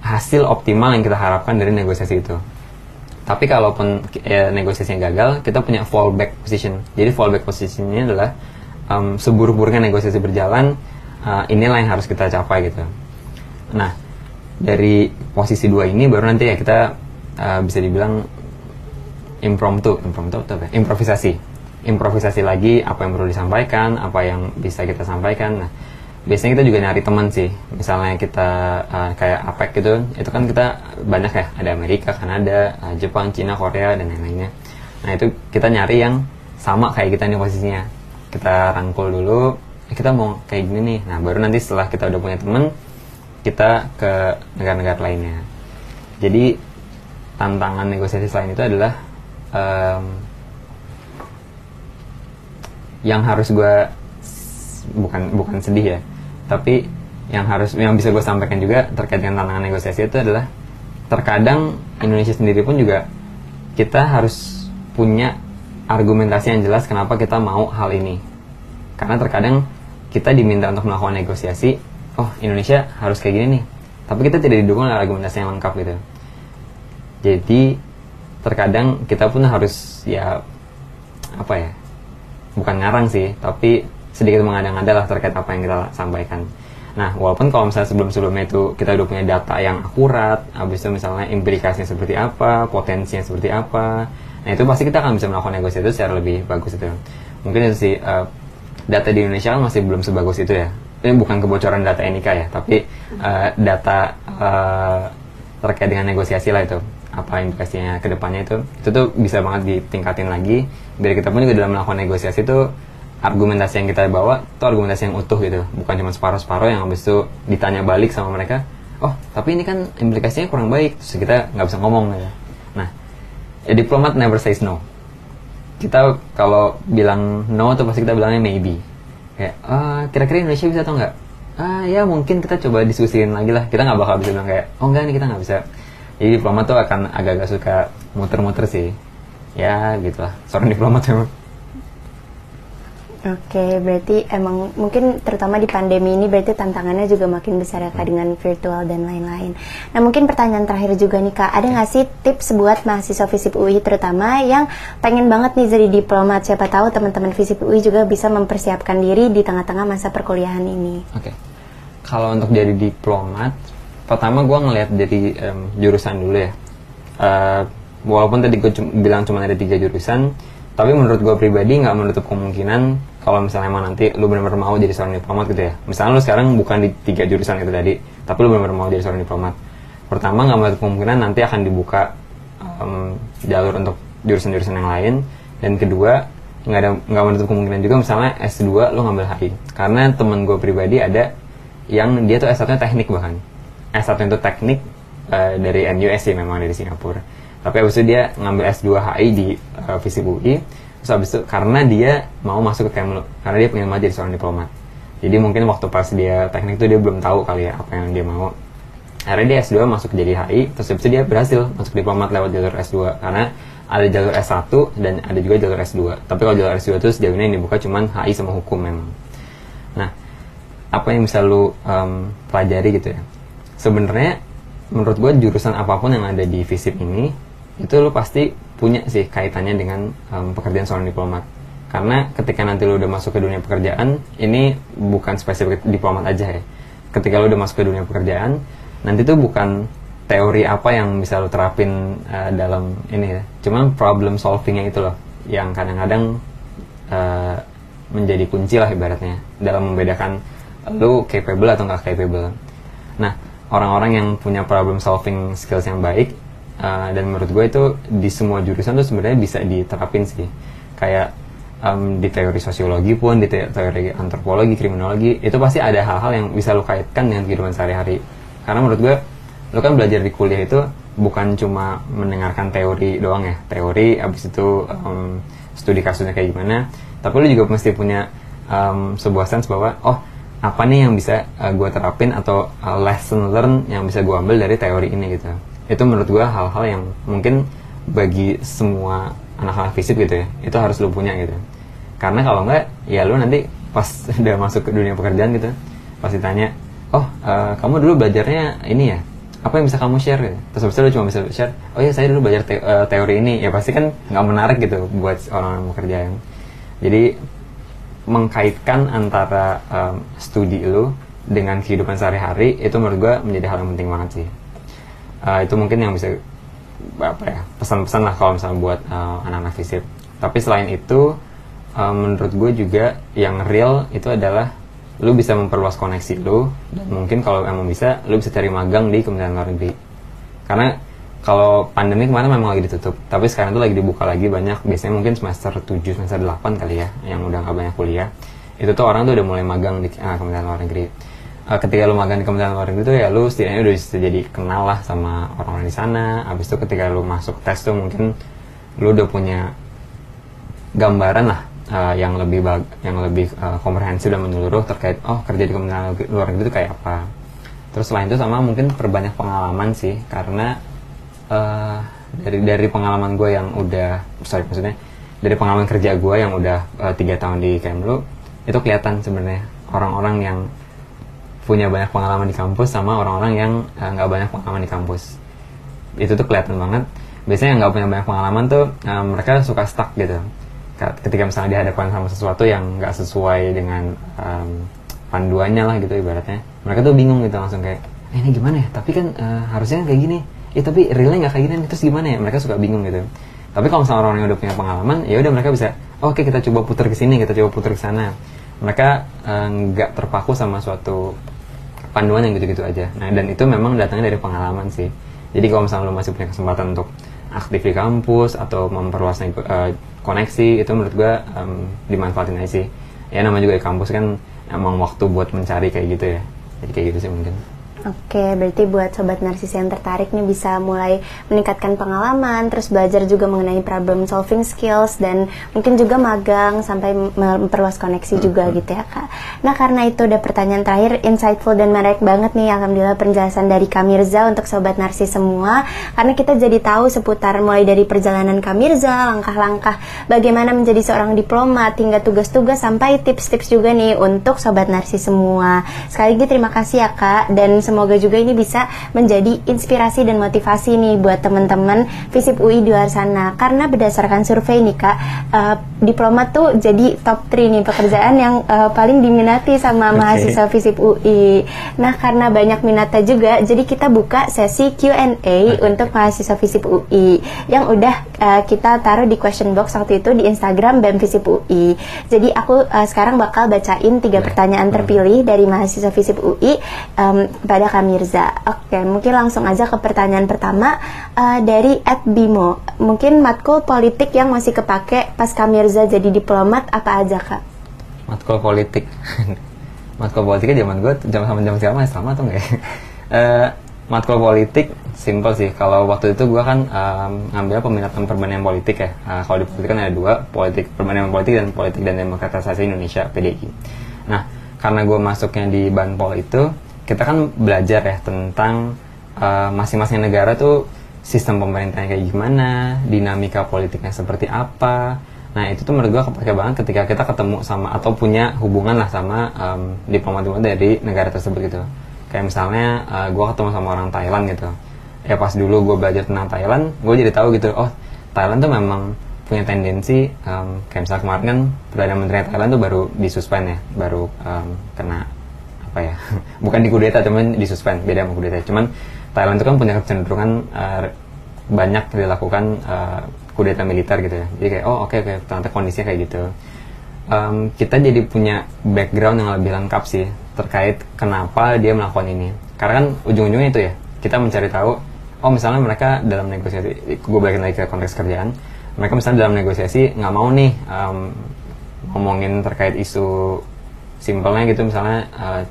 Speaker 2: hasil optimal yang kita harapkan dari negosiasi itu. Tapi kalaupun ya, negosiasinya gagal kita punya fallback position. Jadi fallback positionnya adalah um, seburuk-buruknya negosiasi berjalan uh, inilah yang harus kita capai gitu. Nah dari posisi dua ini baru nanti ya kita uh, bisa dibilang impromptu, impromptu apa? Improvisasi. Improvisasi lagi apa yang perlu disampaikan, apa yang bisa kita sampaikan. Nah, biasanya kita juga nyari teman sih. Misalnya kita uh, kayak APEC gitu, itu kan kita banyak ya, ada Amerika, Kanada, uh, Jepang, Cina, Korea dan lain-lainnya. Nah, itu kita nyari yang sama kayak kita nih posisinya. Kita rangkul dulu, eh, kita mau kayak gini nih. Nah, baru nanti setelah kita udah punya teman, kita ke negara-negara lainnya. Jadi tantangan negosiasi selain itu adalah um, yang harus gue bukan bukan sedih ya tapi yang harus yang bisa gue sampaikan juga terkait dengan tantangan negosiasi itu adalah terkadang Indonesia sendiri pun juga kita harus punya argumentasi yang jelas kenapa kita mau hal ini. Karena terkadang kita diminta untuk melakukan negosiasi oh Indonesia harus kayak gini nih tapi kita tidak didukung oleh argumentasi yang lengkap gitu. Jadi terkadang kita pun harus ya apa ya bukan ngarang sih tapi sedikit mengada-ngada terkait apa yang kita sampaikan. Nah walaupun kalau misalnya sebelum-sebelumnya itu kita udah punya data yang akurat habis itu misalnya implikasinya seperti apa potensinya seperti apa nah itu pasti kita akan bisa melakukan negosiasi itu secara lebih bagus itu. Mungkin itu sih uh, data di Indonesia kan masih belum sebagus itu ya. Ini bukan kebocoran data NIK ya tapi uh, data uh, terkait dengan negosiasi lah itu apa implikasinya ke depannya itu itu tuh bisa banget ditingkatin lagi. Biar kita pun juga dalam melakukan negosiasi itu argumentasi yang kita bawa itu argumentasi yang utuh gitu. Bukan cuma separuh-separuh yang habis itu ditanya balik sama mereka oh tapi ini kan implikasinya kurang baik. Terus kita nggak bisa ngomong gitu. Nah ya diplomat never says no. Kita kalau bilang no tuh pasti kita bilangnya maybe. Kayak ah kira-kira Indonesia bisa atau enggak ah ya mungkin kita coba diskusiin lagi lah. Kita nggak bakal bisa bilang kayak oh enggak nih kita nggak bisa jadi diplomat tuh akan agak-agak suka muter-muter sih ya gitulah seorang diplomat memang
Speaker 1: Oke, berarti emang mungkin terutama di pandemi ini berarti tantangannya juga makin besar ya kak dengan virtual dan lain-lain. Nah mungkin pertanyaan terakhir juga nih kak, ada nggak sih tips buat mahasiswa FISIP UI terutama yang pengen banget nih jadi diplomat? Siapa tahu teman-teman FISIP UI juga bisa mempersiapkan diri di tengah-tengah masa perkuliahan ini.
Speaker 2: Oke, kalau untuk jadi diplomat pertama gue ngelihat dari um, jurusan dulu ya. Uh, walaupun tadi gue bilang cuma ada tiga jurusan tapi menurut gue pribadi nggak menutup kemungkinan kalau misalnya emang nanti lu benar-benar mau jadi seorang diplomat gitu ya. Misalnya lu sekarang bukan di tiga jurusan itu tadi tapi lu benar-benar mau jadi seorang diplomat. Pertama nggak menutup kemungkinan nanti akan dibuka um, jalur untuk jurusan-jurusan yang lain. Dan kedua nggak ada nggak menutup kemungkinan juga misalnya S2 lu ngambil HI karena temen gue pribadi ada yang dia tuh S1 nya teknik bahkan S1 itu teknik uh, dari NUS sih memang dari Singapura. Tapi abis itu dia ngambil S2 HI di uh, Visip UI terus abis itu karena dia mau masuk ke Kemlu karena dia pengen jadi seorang diplomat. Jadi mungkin waktu pas dia teknik itu dia belum tahu kali ya apa yang dia mau. Akhirnya dia S2 masuk jadi HI terus habis itu dia berhasil masuk diplomat lewat jalur S2 karena ada jalur S1 dan ada juga jalur S2 tapi kalau jalur S2 itu sejauh ini yang dibuka cuman HI sama hukum memang. Nah apa yang bisa lu um, pelajari gitu ya sebenarnya menurut gue jurusan apa pun yang ada di FISIP ini itu lu pasti punya sih kaitannya dengan um, pekerjaan seorang diplomat. Karena ketika nanti lu udah masuk ke dunia pekerjaan ini bukan spesifik diplomat aja ya. Ketika lu udah masuk ke dunia pekerjaan nanti tuh bukan teori apa yang bisa lo terapin uh, dalam ini ya. Cuman problem solvingnya itu loh yang kadang-kadang uh, menjadi kunci lah ibaratnya dalam membedakan lo capable atau nggak capable. Nah orang-orang yang punya problem solving skills yang baik uh, dan menurut gue itu di semua jurusan tuh sebenarnya bisa diterapin sih. Kayak um, di teori sosiologi pun di teori antropologi kriminologi itu pasti ada hal-hal yang bisa lo kaitkan dengan kehidupan sehari-hari. Karena menurut gue lo kan belajar di kuliah itu bukan cuma mendengarkan teori doang ya. Teori abis itu um, studi kasusnya kayak gimana. Tapi lo juga mesti punya um, sebuah sense bahwa oh apa nih yang bisa uh, gue terapin atau uh, lesson learn yang bisa gue ambil dari teori ini gitu. Itu menurut gue hal-hal yang mungkin bagi semua anak-anak fisik gitu ya itu harus lo punya gitu. Karena kalau enggak ya lo nanti pas udah masuk ke dunia pekerjaan gitu pasti tanya oh uh, kamu dulu belajarnya ini ya? Apa yang bisa kamu share? gitu? terus habis itu lu cuma bisa share oh ya saya dulu belajar te uh, teori ini. Ya pasti kan nggak menarik gitu buat orang yang bekerja yang jadi mengkaitkan antara um, studi lu dengan kehidupan sehari-hari itu menurut gue menjadi hal yang penting banget sih. Uh, itu mungkin yang bisa apa ya pesan-pesan lah kalau misalnya buat uh, anak-anak fisip. Tapi selain itu uh, menurut gue juga yang real itu adalah lu bisa memperluas koneksi lu dan mungkin kalau emang bisa lu bisa cari magang di Kementerian Luar Negeri. Karena kalau pandemi kemarin memang lagi ditutup tapi sekarang tuh lagi dibuka lagi banyak. Biasanya mungkin semester 7 semester 8 kali ya yang udah nggak banyak kuliah. Itu tuh orang tuh udah mulai magang di uh, Kementerian Luar Negeri. Uh, ketika lu magang di Kementerian Luar Negeri tuh ya lu setidaknya udah bisa jadi kenal lah sama orang-orang di sana. Habis itu ketika lu masuk tes tuh mungkin lu udah punya gambaran lah uh, yang lebih bag, yang lebih uh, komprehensif dan menyeluruh terkait oh kerja di Kementerian Luar Negeri itu kayak apa. Terus selain itu sama mungkin perbanyak pengalaman sih karena uh, dari dari pengalaman gue yang udah sorry maksudnya dari pengalaman kerja gue yang udah tiga uh, tahun di Kemlu itu kelihatan sebenarnya orang-orang yang punya banyak pengalaman di kampus sama orang-orang yang nggak uh, banyak pengalaman di kampus. Itu tuh kelihatan banget. Biasanya yang nggak punya banyak pengalaman tuh uh, mereka suka stuck gitu. Ketika misalnya dihadapkan sama sesuatu yang nggak sesuai dengan um, panduannya lah gitu ibaratnya mereka tuh bingung gitu langsung kayak eh, ini gimana ya? Tapi kan uh, harusnya kayak gini ya tapi realnya nggak kayak gini terus gimana ya? Mereka suka bingung gitu. Tapi kalau misalnya orang yang udah punya pengalaman ya udah mereka bisa oh, oke kita coba putar ke sini kita coba putar ke sana. Mereka nggak uh, terpaku sama suatu panduan yang gitu-gitu aja. Nah dan itu memang datangnya dari pengalaman sih. Jadi kalau misalnya lo masih punya kesempatan untuk aktif di kampus atau memperluas uh, koneksi itu menurut gue um, dimanfaatin aja sih. Ya namanya juga di kampus kan emang waktu buat mencari kayak gitu ya. Jadi kayak gitu sih mungkin
Speaker 1: Oke, berarti buat sobat narsis yang tertarik nih bisa mulai meningkatkan pengalaman, terus belajar juga mengenai problem solving skills dan mungkin juga magang sampai memperluas koneksi juga gitu ya kak. Nah karena itu udah pertanyaan terakhir, insightful dan menarik banget nih alhamdulillah penjelasan dari Kamirza untuk sobat narsis semua, karena kita jadi tahu seputar mulai dari perjalanan Kamirza, langkah-langkah bagaimana menjadi seorang diplomat hingga tugas-tugas sampai tips-tips juga nih untuk sobat narsis semua. Sekali lagi terima kasih ya kak dan semoga juga ini bisa menjadi inspirasi dan motivasi nih buat teman-teman FISIP UI di luar sana. Karena berdasarkan survei nih Kak, uh, diplomat tuh jadi top 3 nih pekerjaan yang uh, paling diminati sama okay. mahasiswa FISIP UI. Nah, karena banyak minatnya juga, jadi kita buka sesi Q&A okay. untuk mahasiswa FISIP UI yang udah uh, kita taruh di question box waktu itu di Instagram BEM FISIP UI. Jadi aku uh, sekarang bakal bacain tiga pertanyaan terpilih dari mahasiswa FISIP UI um, pada Kak Mirza. Oke, mungkin langsung aja ke pertanyaan pertama uh, dari Ed Bimo. Mungkin matkul politik yang masih kepake pas Kak Mirza jadi diplomat apa aja Kak?
Speaker 2: Matkul politik. matkul politiknya zaman gue zaman sama zaman sekarang masih sama atau enggak ya? uh, matkul politik simple sih. Kalau waktu itu gue kan um, ngambil peminatan perbandingan politik ya. Uh, kalau di politik kan ada dua, politik perbandingan politik dan politik dan demokratisasi Indonesia (PDI). Nah, karena gue masuknya di Banpol itu, kita kan belajar ya tentang uh, masing-masing negara tuh sistem pemerintahnya kayak gimana, dinamika politiknya seperti apa. Nah itu tuh menurut gue kepake banget ketika kita ketemu sama atau punya hubungan lah sama um, diplomat-diplomat dari negara tersebut gitu. Kayak misalnya uh, gue ketemu sama orang Thailand gitu. Ya pas dulu gue belajar tentang Thailand, gue jadi tahu gitu, oh Thailand tuh memang punya tendensi um, kayak misalnya kemarin kan perdana menteri Thailand tuh baru disuspend ya, baru um, kena apa ya, bukan di kudeta cuman disuspend, beda sama kudeta. Cuman Thailand itu kan punya kecenderungan uh, banyak dilakukan uh, kudeta militer gitu ya. Jadi kayak oh oke okay, okay, ternyata kondisinya kayak gitu. Um, kita jadi punya background yang lebih lengkap sih terkait kenapa dia melakukan ini. Karena kan ujung-ujungnya itu ya kita mencari tahu. Oh misalnya mereka dalam negosiasi, gue balikin lagi ke konteks kerjaan. Mereka misalnya dalam negosiasi nggak mau nih um, ngomongin terkait isu simpelnya gitu misalnya uh,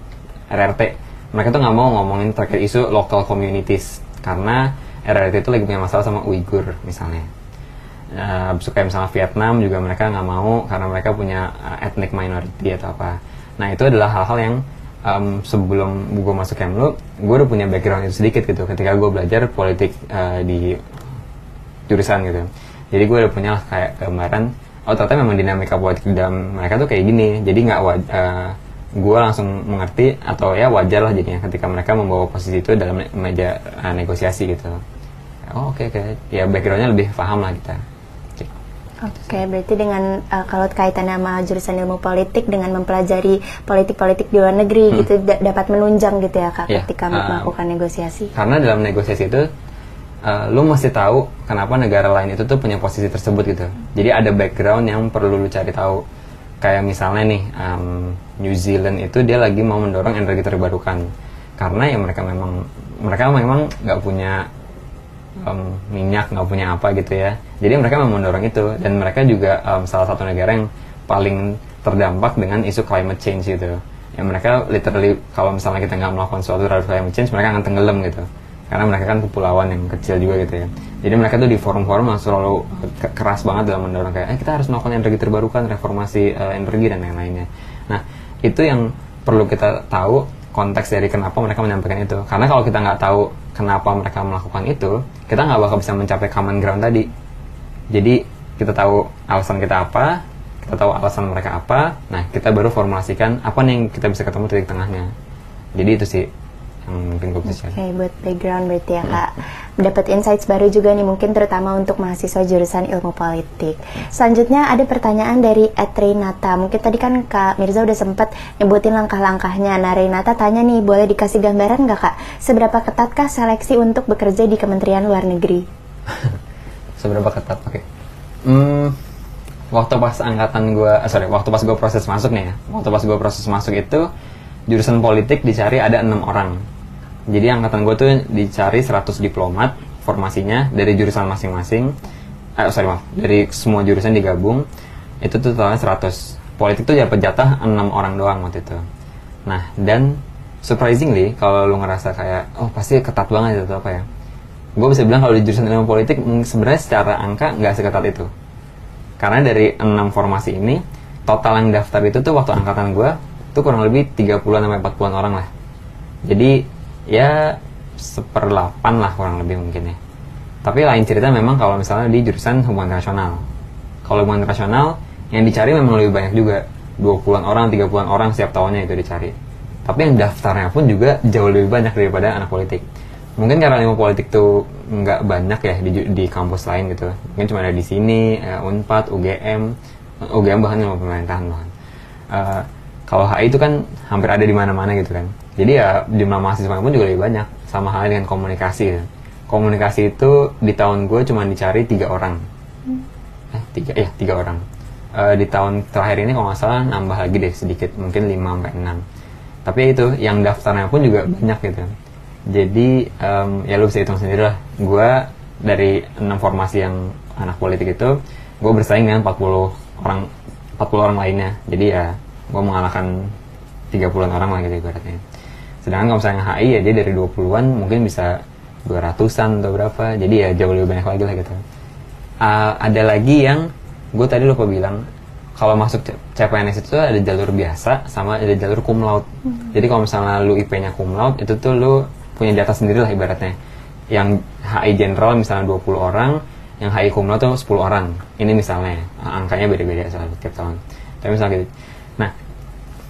Speaker 2: RRT mereka tuh nggak mau ngomongin terkait isu local communities. Karena RRT itu lagi punya masalah sama Uighur misalnya. Uh, suka misalnya Vietnam juga mereka nggak mau karena mereka punya uh, ethnic minority atau apa. Nah itu adalah hal-hal yang um, sebelum gue masuk Kemlu gue udah punya background itu sedikit gitu. Ketika gue belajar politik uh, di jurusan gitu. Jadi gue udah punya kayak gambaran oh ternyata memang dinamika politik dalam mereka tuh kayak gini. Jadi nggak uh, gue langsung mengerti atau ya wajar lah jadinya ketika mereka membawa posisi itu dalam meja uh, negosiasi gitu oh oke okay, oke okay. ya backgroundnya lebih paham lah kita
Speaker 1: Oke, okay, berarti dengan uh, kalau kaitan sama jurusan ilmu politik dengan mempelajari politik-politik di luar negeri hmm. gitu dapat menunjang gitu ya kak yeah. ketika uh, melakukan negosiasi.
Speaker 2: Karena dalam negosiasi itu uh, lu mesti tahu kenapa negara lain itu tuh punya posisi tersebut gitu. Jadi ada background yang perlu lu cari tahu kayak misalnya nih um, New Zealand itu dia lagi mau mendorong energi terbarukan. Karena ya mereka memang mereka memang nggak punya um, minyak nggak punya apa gitu ya. Jadi mereka memang mendorong itu. Dan mereka juga um, salah satu negara yang paling terdampak dengan isu climate change gitu. Ya mereka literally kalau misalnya kita nggak melakukan suatu terhadap climate change mereka akan tenggelam gitu karena mereka kan kepulauan yang kecil juga gitu ya. Jadi mereka tuh di forum-forum selalu keras banget dalam mendorong kayak eh, kita harus melakukan energi terbarukan reformasi uh, energi dan lain-lainnya. Nah itu yang perlu kita tahu konteks dari kenapa mereka menyampaikan itu. Karena kalau kita nggak tahu kenapa mereka melakukan itu kita nggak bakal bisa mencapai common ground tadi. Jadi kita tahu alasan kita apa kita tahu alasan mereka apa nah kita baru formulasikan apa nih yang kita bisa ketemu titik tengahnya. Jadi itu sih yang mungkin bisa
Speaker 1: Oke, okay, buat background berarti ya kak. Dapat insights baru juga nih mungkin terutama untuk mahasiswa jurusan ilmu politik. Selanjutnya ada pertanyaan dari Ed Renata. Mungkin tadi kan kak Mirza udah sempat nyebutin langkah-langkahnya. Nah Renata tanya nih, boleh dikasih gambaran nggak kak? Seberapa ketatkah seleksi untuk bekerja di Kementerian Luar Negeri?
Speaker 2: Seberapa ketat? Oke. Okay. Hmm, waktu pas angkatan gue, uh, sorry, waktu pas gue proses masuk nih ya, waktu pas gue proses masuk itu jurusan politik dicari ada enam orang jadi angkatan gue tuh dicari 100 diplomat formasinya dari jurusan masing-masing. Eh, sorry maaf. Dari semua jurusan digabung. Itu tuh totalnya 100 politik tuh dapat jatah 6 orang doang waktu itu. Nah dan surprisingly kalau lu ngerasa kayak oh pasti ketat banget itu apa ya gue bisa bilang kalau di jurusan ilmu politik sebenarnya secara angka nggak seketat itu. Karena dari enam formasi ini total yang daftar itu tuh waktu angkatan gue itu kurang lebih 30-an sampai 40-an orang lah. Jadi ya seperlapan lah kurang lebih mungkin ya. Tapi lain cerita memang kalau misalnya di jurusan hubungan internasional. Kalau hubungan internasional yang dicari memang lebih banyak juga. 20-an orang, 30-an orang setiap tahunnya itu dicari. tapi yang daftarnya pun juga jauh lebih banyak daripada anak politik mungkin karena ilmu politik tuh nggak banyak ya di, di kampus lain gitu mungkin cuma ada di sini uh, Unpad UGM UGM bahkan ilmu pemerintahan bahkan uh, kalau HI itu kan hampir ada di mana-mana gitu kan jadi ya jumlah mahasiswa pun juga lebih banyak. Sama halnya dengan komunikasi. Komunikasi itu di tahun gue cuma dicari tiga orang. Hmm. eh tiga ya tiga orang. Uh, di tahun terakhir ini kalau nggak salah nambah lagi deh sedikit. Mungkin 5 sampai enam. Tapi itu yang daftarnya pun juga banyak gitu. Jadi um, ya lu bisa hitung sendiri lah. Gue dari enam formasi yang anak politik itu gue bersaing dengan 40 orang 40 orang lainnya. Jadi ya gue mengalahkan 30-an orang lah gitu ibaratnya sedangkan kalau misalnya HI ya dia dari 20-an mungkin bisa 200-an atau berapa jadi ya jauh lebih banyak lagi lah gitu uh, ada lagi yang gue tadi lupa bilang kalau masuk CPNS itu ada jalur biasa sama ada jalur cum laude. Hmm. Jadi kalau misalnya lu IP-nya cum laude itu tuh lu punya data sendiri lah ibaratnya. Yang HI general misalnya 20 orang, yang HI cum laude tuh 10 orang. Ini misalnya angkanya beda-beda soal tiap tahun. Tapi misalnya gitu.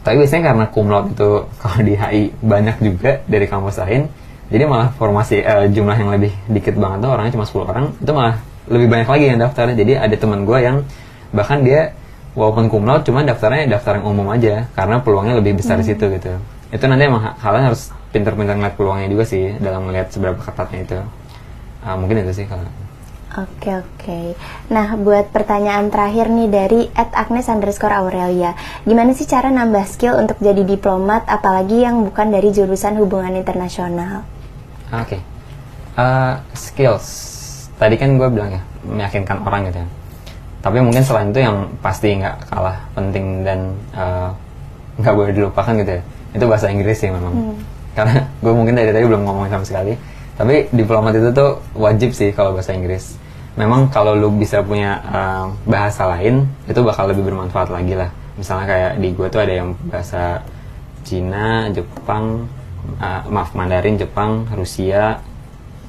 Speaker 2: Tapi biasanya karena laude itu kalau di HI banyak juga dari kampus lain, jadi malah formasi uh, jumlah yang lebih dikit banget tuh orangnya cuma 10 orang, itu malah lebih banyak lagi yang daftar. Jadi ada teman gue yang bahkan dia walaupun laude cuma daftarnya daftar yang umum aja karena peluangnya lebih besar hmm. di situ gitu itu nanti emang kalian harus pinter-pinter ngeliat peluangnya juga sih dalam melihat seberapa ketatnya itu uh, mungkin itu sih kalau
Speaker 1: Oke oke. Nah buat pertanyaan terakhir nih dari at Agnes underscore Aurelia, gimana sih cara nambah skill untuk jadi diplomat, apalagi yang bukan dari jurusan hubungan internasional?
Speaker 2: Oke, okay. uh, skills. Tadi kan gue bilang ya meyakinkan orang gitu ya tapi mungkin selain itu yang pasti nggak kalah penting dan eh, nggak uh, boleh dilupakan gitu ya itu bahasa Inggris sih memang hmm. karena gue mungkin dari tadi belum ngomong sama sekali tapi diplomat itu tuh wajib sih kalau bahasa Inggris. Memang kalau lu bisa punya uh, bahasa lain itu bakal lebih bermanfaat lagi lah. Misalnya kayak di gue tuh ada yang bahasa Cina Jepang uh, maaf Mandarin Jepang Rusia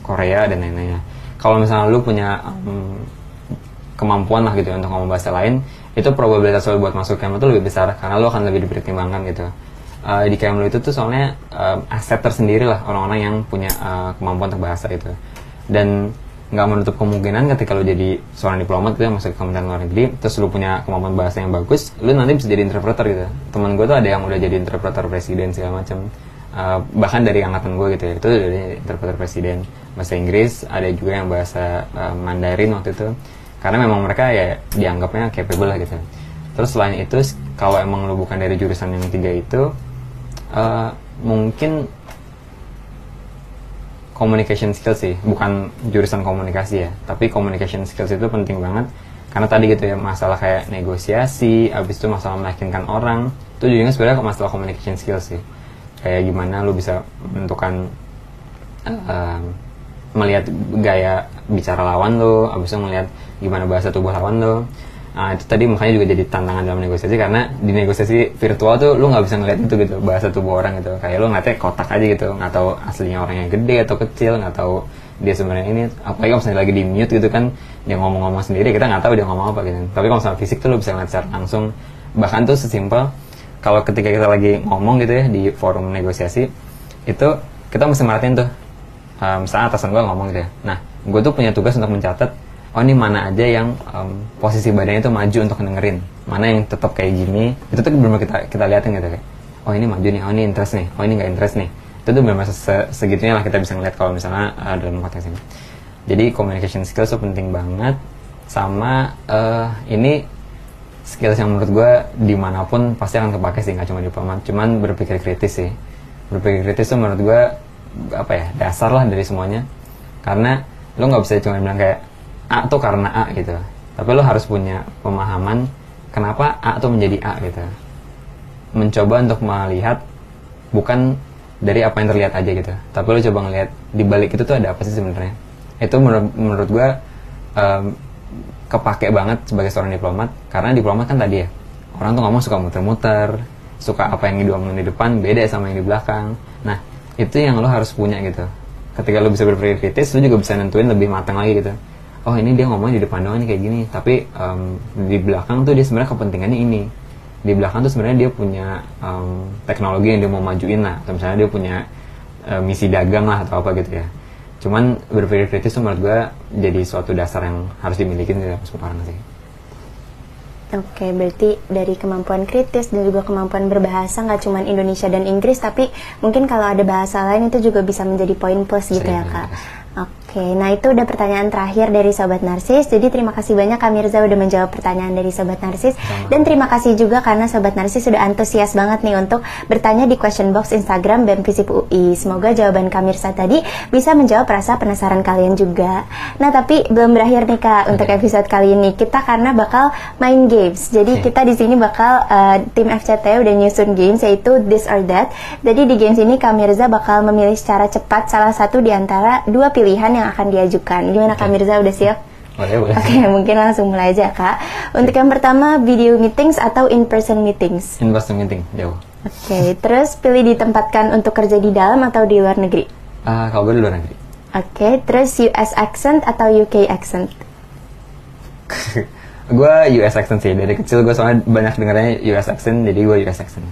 Speaker 2: Korea dan lain-lainnya. Kalau misalnya lu punya um, kemampuan lah gitu untuk ngomong bahasa lain itu probabilitas lo buat masuk Kemlu itu lebih besar karena lo akan lebih dipertimbangkan gitu uh, di Kemlu itu tuh soalnya uh, aset tersendiri lah orang-orang yang punya uh, kemampuan untuk bahasa itu. Dan nggak menutup kemungkinan ketika lo jadi seorang diplomat gitu ya masuk ke Kementerian Luar Negeri terus lo punya kemampuan bahasa yang bagus lo nanti bisa jadi interpreter gitu. Teman gue tuh ada yang udah jadi interpreter presiden segala macam uh, bahkan dari angkatan gue gitu ya itu jadi interpreter presiden bahasa Inggris ada juga yang bahasa uh, Mandarin waktu itu. Karena memang mereka ya dianggapnya capable lah gitu. Terus selain itu kalau emang lu bukan dari jurusan yang tiga itu uh, mungkin communication skills sih bukan jurusan komunikasi ya. Tapi communication skills itu penting banget. Karena tadi gitu ya masalah kayak negosiasi abis itu masalah meyakinkan orang. Itu juga sebenarnya masalah communication skills sih. Kayak gimana lu bisa menentukan uh, melihat gaya bicara lawan lo abis itu melihat gimana bahasa tubuh lawan lo Nah, itu tadi makanya juga jadi tantangan dalam negosiasi karena di negosiasi virtual tuh lu nggak bisa ngeliat itu gitu bahasa tubuh orang gitu. Kayak lu ngeliatnya kotak aja gitu nggak tahu aslinya orangnya gede atau kecil nggak tahu dia sebenarnya ini apalagi kalau misalnya lagi di mute gitu kan dia ngomong-ngomong sendiri kita nggak tahu dia ngomong apa gitu. Tapi kalau misalnya fisik tuh lu bisa ngeliat secara langsung. Bahkan tuh sesimpel kalau ketika kita lagi ngomong gitu ya di forum negosiasi itu kita mesti merhatiin tuh um, misalnya atasan gue ngomong gitu ya. Nah gue tuh punya tugas untuk mencatat oh ini mana aja yang um, posisi badannya itu maju untuk dengerin. Mana yang tetap kayak gini. Itu tuh benar kita kita liatin gitu kayak oh ini maju nih oh ini interest nih oh ini nggak interest nih. Itu tuh benar se segitunya lah kita bisa ngeliat kalau misalnya uh, dalam konteks ini. Jadi communication skills tuh penting banget. Sama uh, ini skills yang menurut gue di mana pun pasti akan kepake sih nggak cuma di diplomat. Cuman berpikir kritis sih. Berpikir kritis tuh menurut gue apa ya dasar lah dari semuanya. Karena lo nggak bisa cuma bilang kayak A tuh karena A gitu. Tapi lo harus punya pemahaman kenapa A tuh menjadi A gitu. Mencoba untuk melihat bukan dari apa yang terlihat aja gitu. Tapi lo coba ngelihat di balik itu tuh ada apa sih sebenarnya. Itu menurut menurut gue um, kepake banget sebagai seorang diplomat karena diplomat kan tadi ya. Orang tuh ngomong suka muter-muter suka apa yang diomongin di depan beda sama yang di belakang. Nah itu yang lo harus punya gitu. Ketika lo bisa berpikir kritis lo juga bisa nentuin lebih matang lagi gitu oh ini dia ngomong di depan doang nih kayak gini. Tapi um, di belakang tuh dia sebenarnya kepentingannya ini. Di belakang tuh sebenarnya dia punya um, teknologi yang dia mau majuin lah. Atau misalnya dia punya uh, misi dagang lah atau apa gitu ya. Cuman berpikir kritis tuh menurut gue jadi suatu dasar yang harus dimiliki semua orang sih.
Speaker 1: Oke, berarti dari kemampuan kritis dan juga kemampuan berbahasa nggak cuma Indonesia dan Inggris, tapi mungkin kalau ada bahasa lain itu juga bisa menjadi poin plus gitu ya kak. Oke, nah itu udah pertanyaan terakhir dari Sobat Narsis. Jadi terima kasih banyak Kak Mirza udah menjawab pertanyaan dari Sobat Narsis. Sama. Dan terima kasih juga karena Sobat Narsis sudah antusias banget nih untuk bertanya di question box Instagram BEM Visip UI. Semoga jawaban Kak Mirza tadi bisa menjawab rasa penasaran kalian juga. Nah tapi belum berakhir nih Kak okay. untuk episode kali ini. Kita karena bakal main games. Jadi okay. kita di sini bakal uh, tim FCT udah nyusun games yaitu This or That. Jadi di games ini Kak Mirza bakal memilih secara cepat salah satu di antara dua pilihan yang akan diajukan. Gimana Kak Mirza udah siap?
Speaker 2: Boleh, boleh.
Speaker 1: Oke, okay, mungkin langsung mulai aja Kak. Untuk yang pertama, video meetings atau in-person meetings?
Speaker 2: In-person meeting, jauh.
Speaker 1: Oke, okay, terus pilih ditempatkan untuk kerja di dalam atau di luar negeri?
Speaker 2: Uh, kalau gue di luar negeri.
Speaker 1: Oke, okay, terus US accent atau UK accent?
Speaker 2: gue US accent sih, dari kecil gue soalnya banyak dengarnya US accent, jadi gue US accent.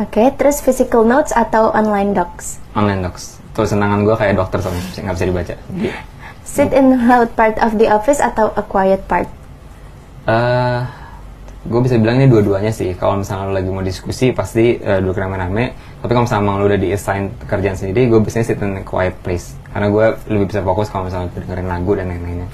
Speaker 1: Oke, okay, terus physical notes atau online docs?
Speaker 2: Online docs tuh senangan gue kayak dokter soalnya nggak bisa dibaca.
Speaker 1: Sit in loud part of the office atau a quiet part?
Speaker 2: Uh, eh, gue bisa bilang ini dua-duanya sih. Kalau misalnya lo lagi mau diskusi pasti uh, dua rame-rame. Tapi kalau misalnya lo udah di assign kerjaan sendiri gue biasanya sit in a quiet place. Karena gue lebih bisa fokus kalau misalnya dengerin lagu dan lain-lainnya.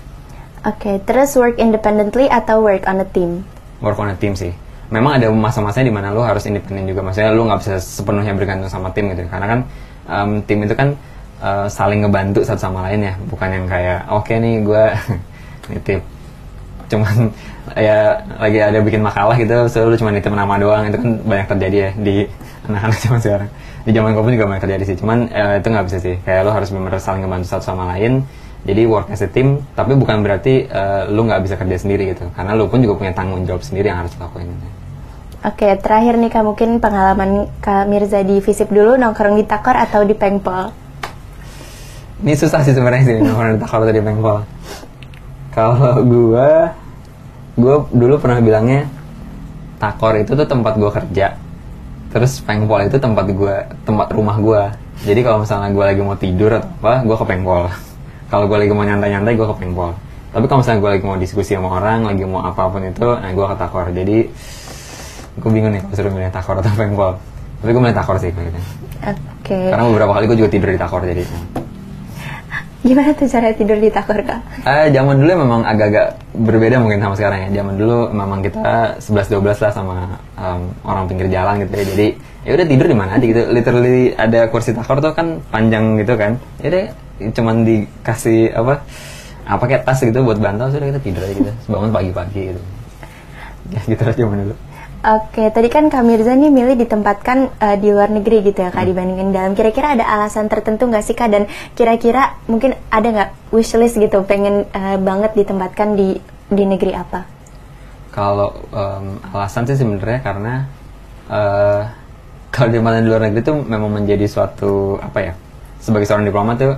Speaker 1: Oke okay, terus work independently atau work on a team?
Speaker 2: Work on a team sih. Memang ada masa-masanya di mana lo harus independen juga. Maksudnya lo nggak bisa sepenuhnya bergantung sama tim gitu. Karena kan um, tim itu kan uh, saling ngebantu satu sama lain ya. Bukan yang kayak oke okay nih gue nitip. Cuman ya lagi ada bikin makalah gitu selalu cuma nitip nama doang. Itu kan banyak terjadi ya di anak-anak zaman sekarang. Di zaman kopi juga banyak terjadi sih. Cuman uh, itu nggak bisa sih. Kayak lo harus benar saling ngebantu satu sama lain. Jadi work as a team tapi bukan berarti uh, lo nggak bisa kerja sendiri gitu. Karena lo pun juga punya tanggung jawab sendiri yang harus lakuin
Speaker 1: Oke, terakhir nih Kak, mungkin pengalaman Kak Mirza di Visip dulu nongkrong di Takor atau di Pengpol?
Speaker 2: Ini susah sih sebenarnya sih nongkrong di Takor atau di Pengpol. Kalau gue, gue dulu pernah bilangnya Takor itu tuh tempat gue kerja, terus Pengpol itu tempat gue, tempat rumah gue. Jadi kalau misalnya gue lagi mau tidur atau apa, gue ke Pengpol. kalau gue lagi mau nyantai-nyantai, gue ke Pengpol. Tapi kalau misalnya gue lagi mau diskusi sama orang, lagi mau apa pun itu, nah gue ke Takor. Jadi gue bingung nih kalau suruh milih takor atau pengpol tapi gue milih takor sih gitu oke
Speaker 1: okay.
Speaker 2: karena beberapa kali gue juga tidur di takor jadi
Speaker 1: gimana tuh cara tidur di takor kak?
Speaker 2: Eh, zaman dulu memang agak-agak berbeda mungkin sama sekarang ya. Zaman dulu memang kita 11-12 lah sama um, orang pinggir jalan gitu ya. Jadi ya udah tidur di mana aja gitu. Literally ada kursi takor tuh kan panjang gitu kan. Ya deh cuman dikasih apa apa kayak tas gitu buat bantal sudah kita tidur aja gitu. Bangun pagi-pagi gitu. Ya gitu aja zaman dulu.
Speaker 1: Oke, tadi kan Kak Mirza nih milih ditempatkan uh, di luar negeri gitu ya Kak hmm. dibandingin dalam. Kira-kira ada alasan tertentu nggak sih Kak dan kira-kira mungkin ada nggak wishlist gitu pengen uh, banget ditempatkan di di negeri apa?
Speaker 2: Kalau um, alasan sih sebenarnya karena uh, kalau ditempatkan di luar negeri itu memang menjadi suatu apa ya sebagai seorang diplomat tuh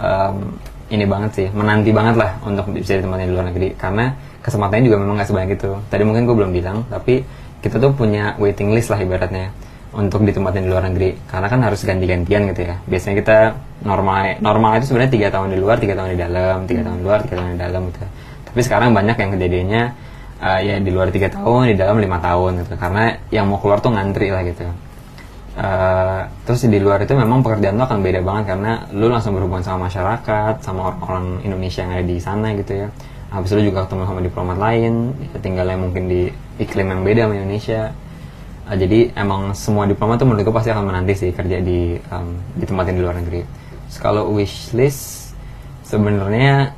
Speaker 2: um, ini banget sih menanti banget lah untuk bisa ditempatkan di luar negeri karena kesempatannya juga memang nggak sebanyak itu. Tadi mungkin gue belum bilang tapi kita tuh punya waiting list lah ibaratnya untuk ditempatin di luar negeri. Karena kan harus ganti-gantian gitu ya. Biasanya kita normal normal itu sebenarnya tiga tahun di luar tiga tahun di dalam tiga tahun di luar tiga tahun di dalam gitu. Tapi sekarang banyak yang kejadiannya uh, ya di luar tiga tahun di dalam lima tahun gitu. Karena yang mau keluar tuh ngantri lah gitu. Uh, terus di luar itu memang pekerjaan tuh akan beda banget karena lu langsung berhubungan sama masyarakat sama orang-orang Indonesia yang ada di sana gitu ya habis itu juga ketemu sama diplomat lain ya tinggalnya mungkin di iklim yang beda sama Indonesia. Uh, jadi emang semua diplomat tuh menurut gue pasti akan menanti sih kerja di um, di tempat yang di luar negeri. Terus kalau wish list sebenarnya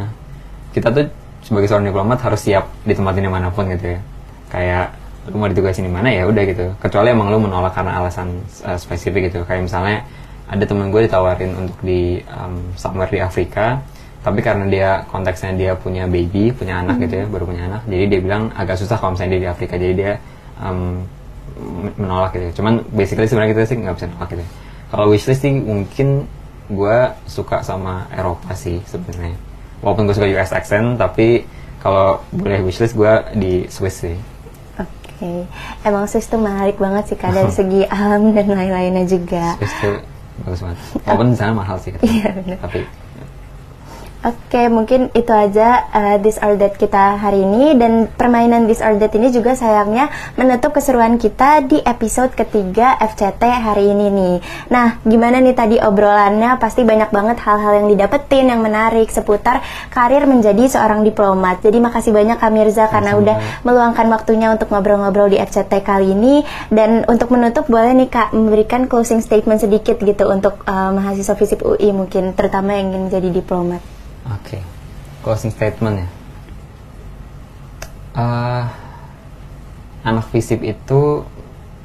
Speaker 2: kita tuh sebagai seorang diplomat harus siap di tempat ini mana pun gitu ya. Kayak lu mau ditugasin di mana ya udah gitu. Kecuali emang lu menolak karena alasan uh, spesifik gitu. Kayak misalnya ada temen gue ditawarin untuk di um, somewhere di Afrika tapi karena dia konteksnya dia punya baby punya anak hmm. gitu ya baru punya anak jadi dia bilang agak susah kalau misalnya dia di Afrika jadi dia um, menolak gitu ya. cuman basically sebenarnya kita sih nggak bisa nolak gitu ya. kalau wishlist sih mungkin gue suka sama Eropa sih sebenarnya walaupun gue suka US accent tapi kalau boleh wishlist gue di Swiss sih
Speaker 1: Oke, Oke, emang Swiss tuh menarik banget sih kak dari segi alam dan lain-lainnya juga.
Speaker 2: Swiss tuh bagus banget. Walaupun di sana mahal sih.
Speaker 1: Iya.
Speaker 2: Tapi
Speaker 1: Oke, mungkin itu aja uh, This or That kita hari ini dan permainan This or That ini juga sayangnya menutup keseruan kita di episode ketiga FCT hari ini nih. Nah, gimana nih tadi obrolannya? Pasti banyak banget hal-hal yang didapetin yang menarik seputar karir menjadi seorang diplomat. Jadi makasih banyak Kak Mirza karena
Speaker 2: Sama-sama.
Speaker 1: udah meluangkan waktunya untuk ngobrol-ngobrol di FCT kali ini dan untuk menutup boleh nih Kak memberikan closing statement sedikit gitu untuk uh, mahasiswa FISIP UI mungkin terutama yang ingin jadi diplomat.
Speaker 2: Oke, closing statement ya. Eh, anak FISIP itu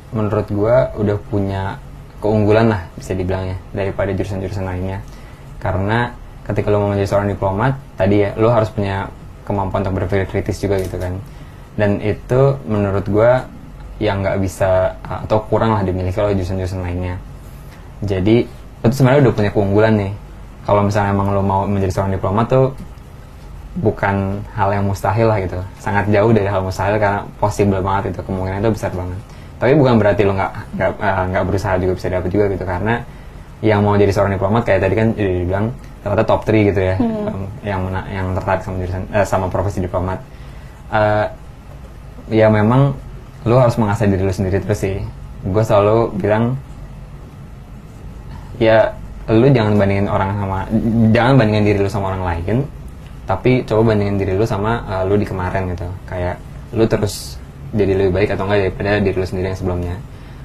Speaker 2: menurut gua udah punya keunggulan lah bisa dibilangnya daripada jurusan-jurusan lainnya. Karena ketika lo mau menjadi seorang diplomat, tadi ya lo harus punya kemampuan untuk berpikir kritis juga gitu kan. Dan itu menurut gua yang nggak bisa atau kurang lah dimiliki oleh jurusan-jurusan lainnya. Jadi itu sebenarnya udah punya keunggulan nih. Kalau misalnya emang lo mau menjadi seorang diplomat tuh bukan hal yang mustahil lah gitu. Sangat jauh dari hal mustahil karena possible banget itu kemungkinan itu besar banget. Tapi bukan berarti lo nggak nggak nggak berusaha juga bisa dapet juga gitu karena yang mau jadi seorang diplomat kayak tadi kan udah dibilang ternyata top 3 gitu ya em, yang mena- yang tertarik sama jurusan eh, sama profesi diplomat. Eh, ya memang lo harus mengasah diri lo sendiri terus sih. Gue selalu bilang ya lu jangan bandingin orang sama jangan bandingin diri lu sama orang lain tapi coba bandingin diri lu sama uh, lu di kemarin gitu. Kayak lu terus jadi lebih baik atau enggak daripada diri lu sendiri yang sebelumnya.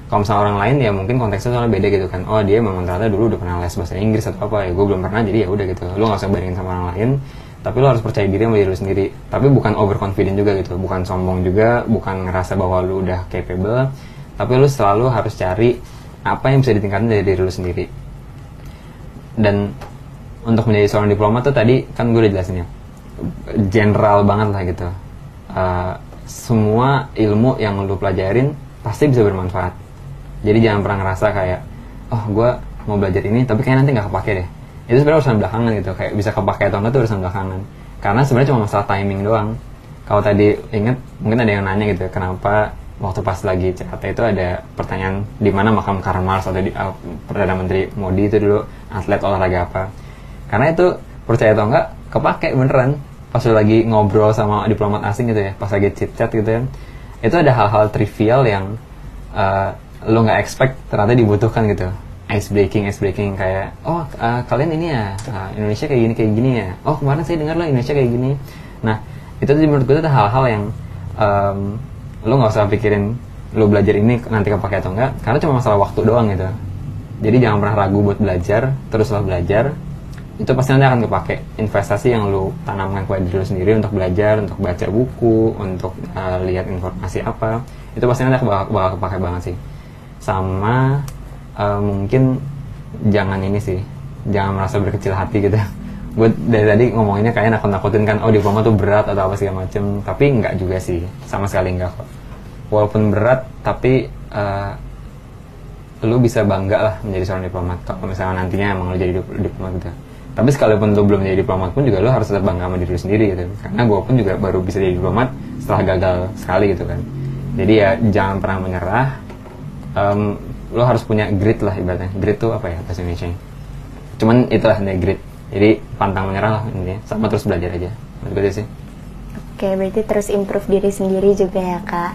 Speaker 2: Kalau misalnya orang lain ya mungkin konteksnya soalnya beda gitu kan. Oh dia memang ternyata dulu udah pernah les bahasa Inggris atau apa. Ya gue belum pernah jadi ya udah gitu. Lu nggak usah bandingin sama orang lain tapi lu harus percaya diri sama diri lu sendiri. Tapi bukan overconfident juga gitu. Bukan sombong juga bukan ngerasa bahwa lu udah capable tapi lu selalu harus cari apa yang bisa ditingkatin dari diri lu sendiri dan untuk menjadi seorang diplomat tuh tadi kan gue udah jelasin ya general banget lah gitu. Uh, semua ilmu yang lu pelajarin pasti bisa bermanfaat. Jadi jangan pernah ngerasa kayak oh gue mau belajar ini tapi kayaknya nanti nggak kepake deh. Itu sebenarnya urusan belakangan gitu kayak bisa kepake atau enggak itu urusan belakangan. Karena sebenarnya cuma masalah timing doang. Kalau tadi inget mungkin ada yang nanya gitu kenapa waktu pas lagi CAT itu ada pertanyaan di mana makam Karl Marx atau di, uh, perdana menteri Modi itu dulu atlet olahraga apa. Karena itu percaya atau enggak kepake beneran. Pas lu lagi ngobrol sama diplomat asing gitu ya pas lagi chit chat gitu ya. Itu ada hal-hal trivial yang uh, lu nggak expect ternyata dibutuhkan gitu. Ice breaking ice breaking kayak oh uh, kalian ini ya uh, Indonesia kayak gini kayak gini ya. Oh kemarin saya dengar lah Indonesia kayak gini. Nah itu tuh menurut gue tuh hal-hal yang um, lu nggak usah pikirin lu belajar ini nanti kepake atau enggak karena cuma masalah waktu doang gitu jadi jangan pernah ragu buat belajar teruslah belajar itu pasti nanti akan kepake investasi yang lu tanamkan kepada diri lu sendiri untuk belajar untuk baca buku untuk uh, lihat informasi apa. Itu pasti nanti bakal, bakal kepake banget sih. Sama uh, mungkin jangan ini sih jangan merasa berkecil hati gitu. Gue dari tadi ngomonginnya kayak nakut-nakutin kan oh diploma tuh berat atau apa segala macem. Tapi enggak juga sih sama sekali enggak kok. Walaupun berat tapi uh, lu bisa bangga lah menjadi seorang diplomat. Kalau misalnya nantinya emang lu jadi dip- diplomat gitu. Tapi sekalipun lu belum jadi diplomat pun juga lu harus tetap bangga sama diri lu sendiri gitu. Karena gue pun juga baru bisa jadi diplomat setelah gagal sekali gitu kan. Jadi ya jangan pernah menyerah. Em, lu harus punya grit lah ibaratnya. Grit tuh apa ya bahasa Indonesia cuman itulah nih grit. Jadi pantang menyerah lah intinya. Sama terus belajar aja. Menurut gue sih
Speaker 1: Oke, berarti terus improve diri sendiri juga ya kak.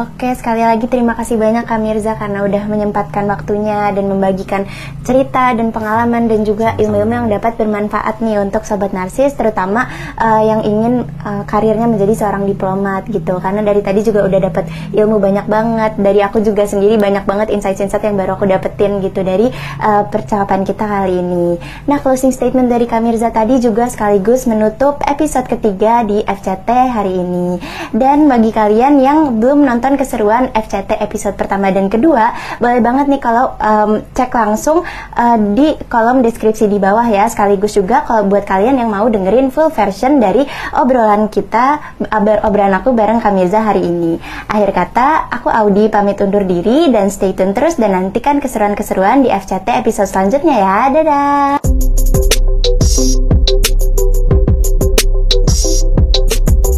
Speaker 1: Oke, sekali lagi terima kasih banyak kak Mirza karena udah menyempatkan waktunya dan membagikan cerita dan pengalaman dan juga ilmu-ilmu yang dapat bermanfaat nih untuk sobat narsis, terutama uh, yang ingin uh, karirnya menjadi seorang diplomat gitu. Karena dari tadi juga udah dapat ilmu banyak banget. Dari aku juga sendiri banyak banget insight-insight yang baru aku dapetin gitu dari uh, percakapan kita kali ini. Nah, closing statement dari kak Mirza tadi juga sekaligus menutup episode ketiga di FCT hari ini. Dan bagi kalian yang belum nonton keseruan FCT episode pertama dan kedua, boleh banget nih kalau em, cek langsung eh, di kolom deskripsi di bawah ya. Sekaligus juga kalau buat kalian yang mau dengerin full version dari obrolan kita, ob- obrolan aku bareng Kamirza hari ini. Akhir kata, aku Audi pamit undur diri dan stay tune terus dan nantikan keseruan-keseruan di FCT episode selanjutnya ya. Dadah!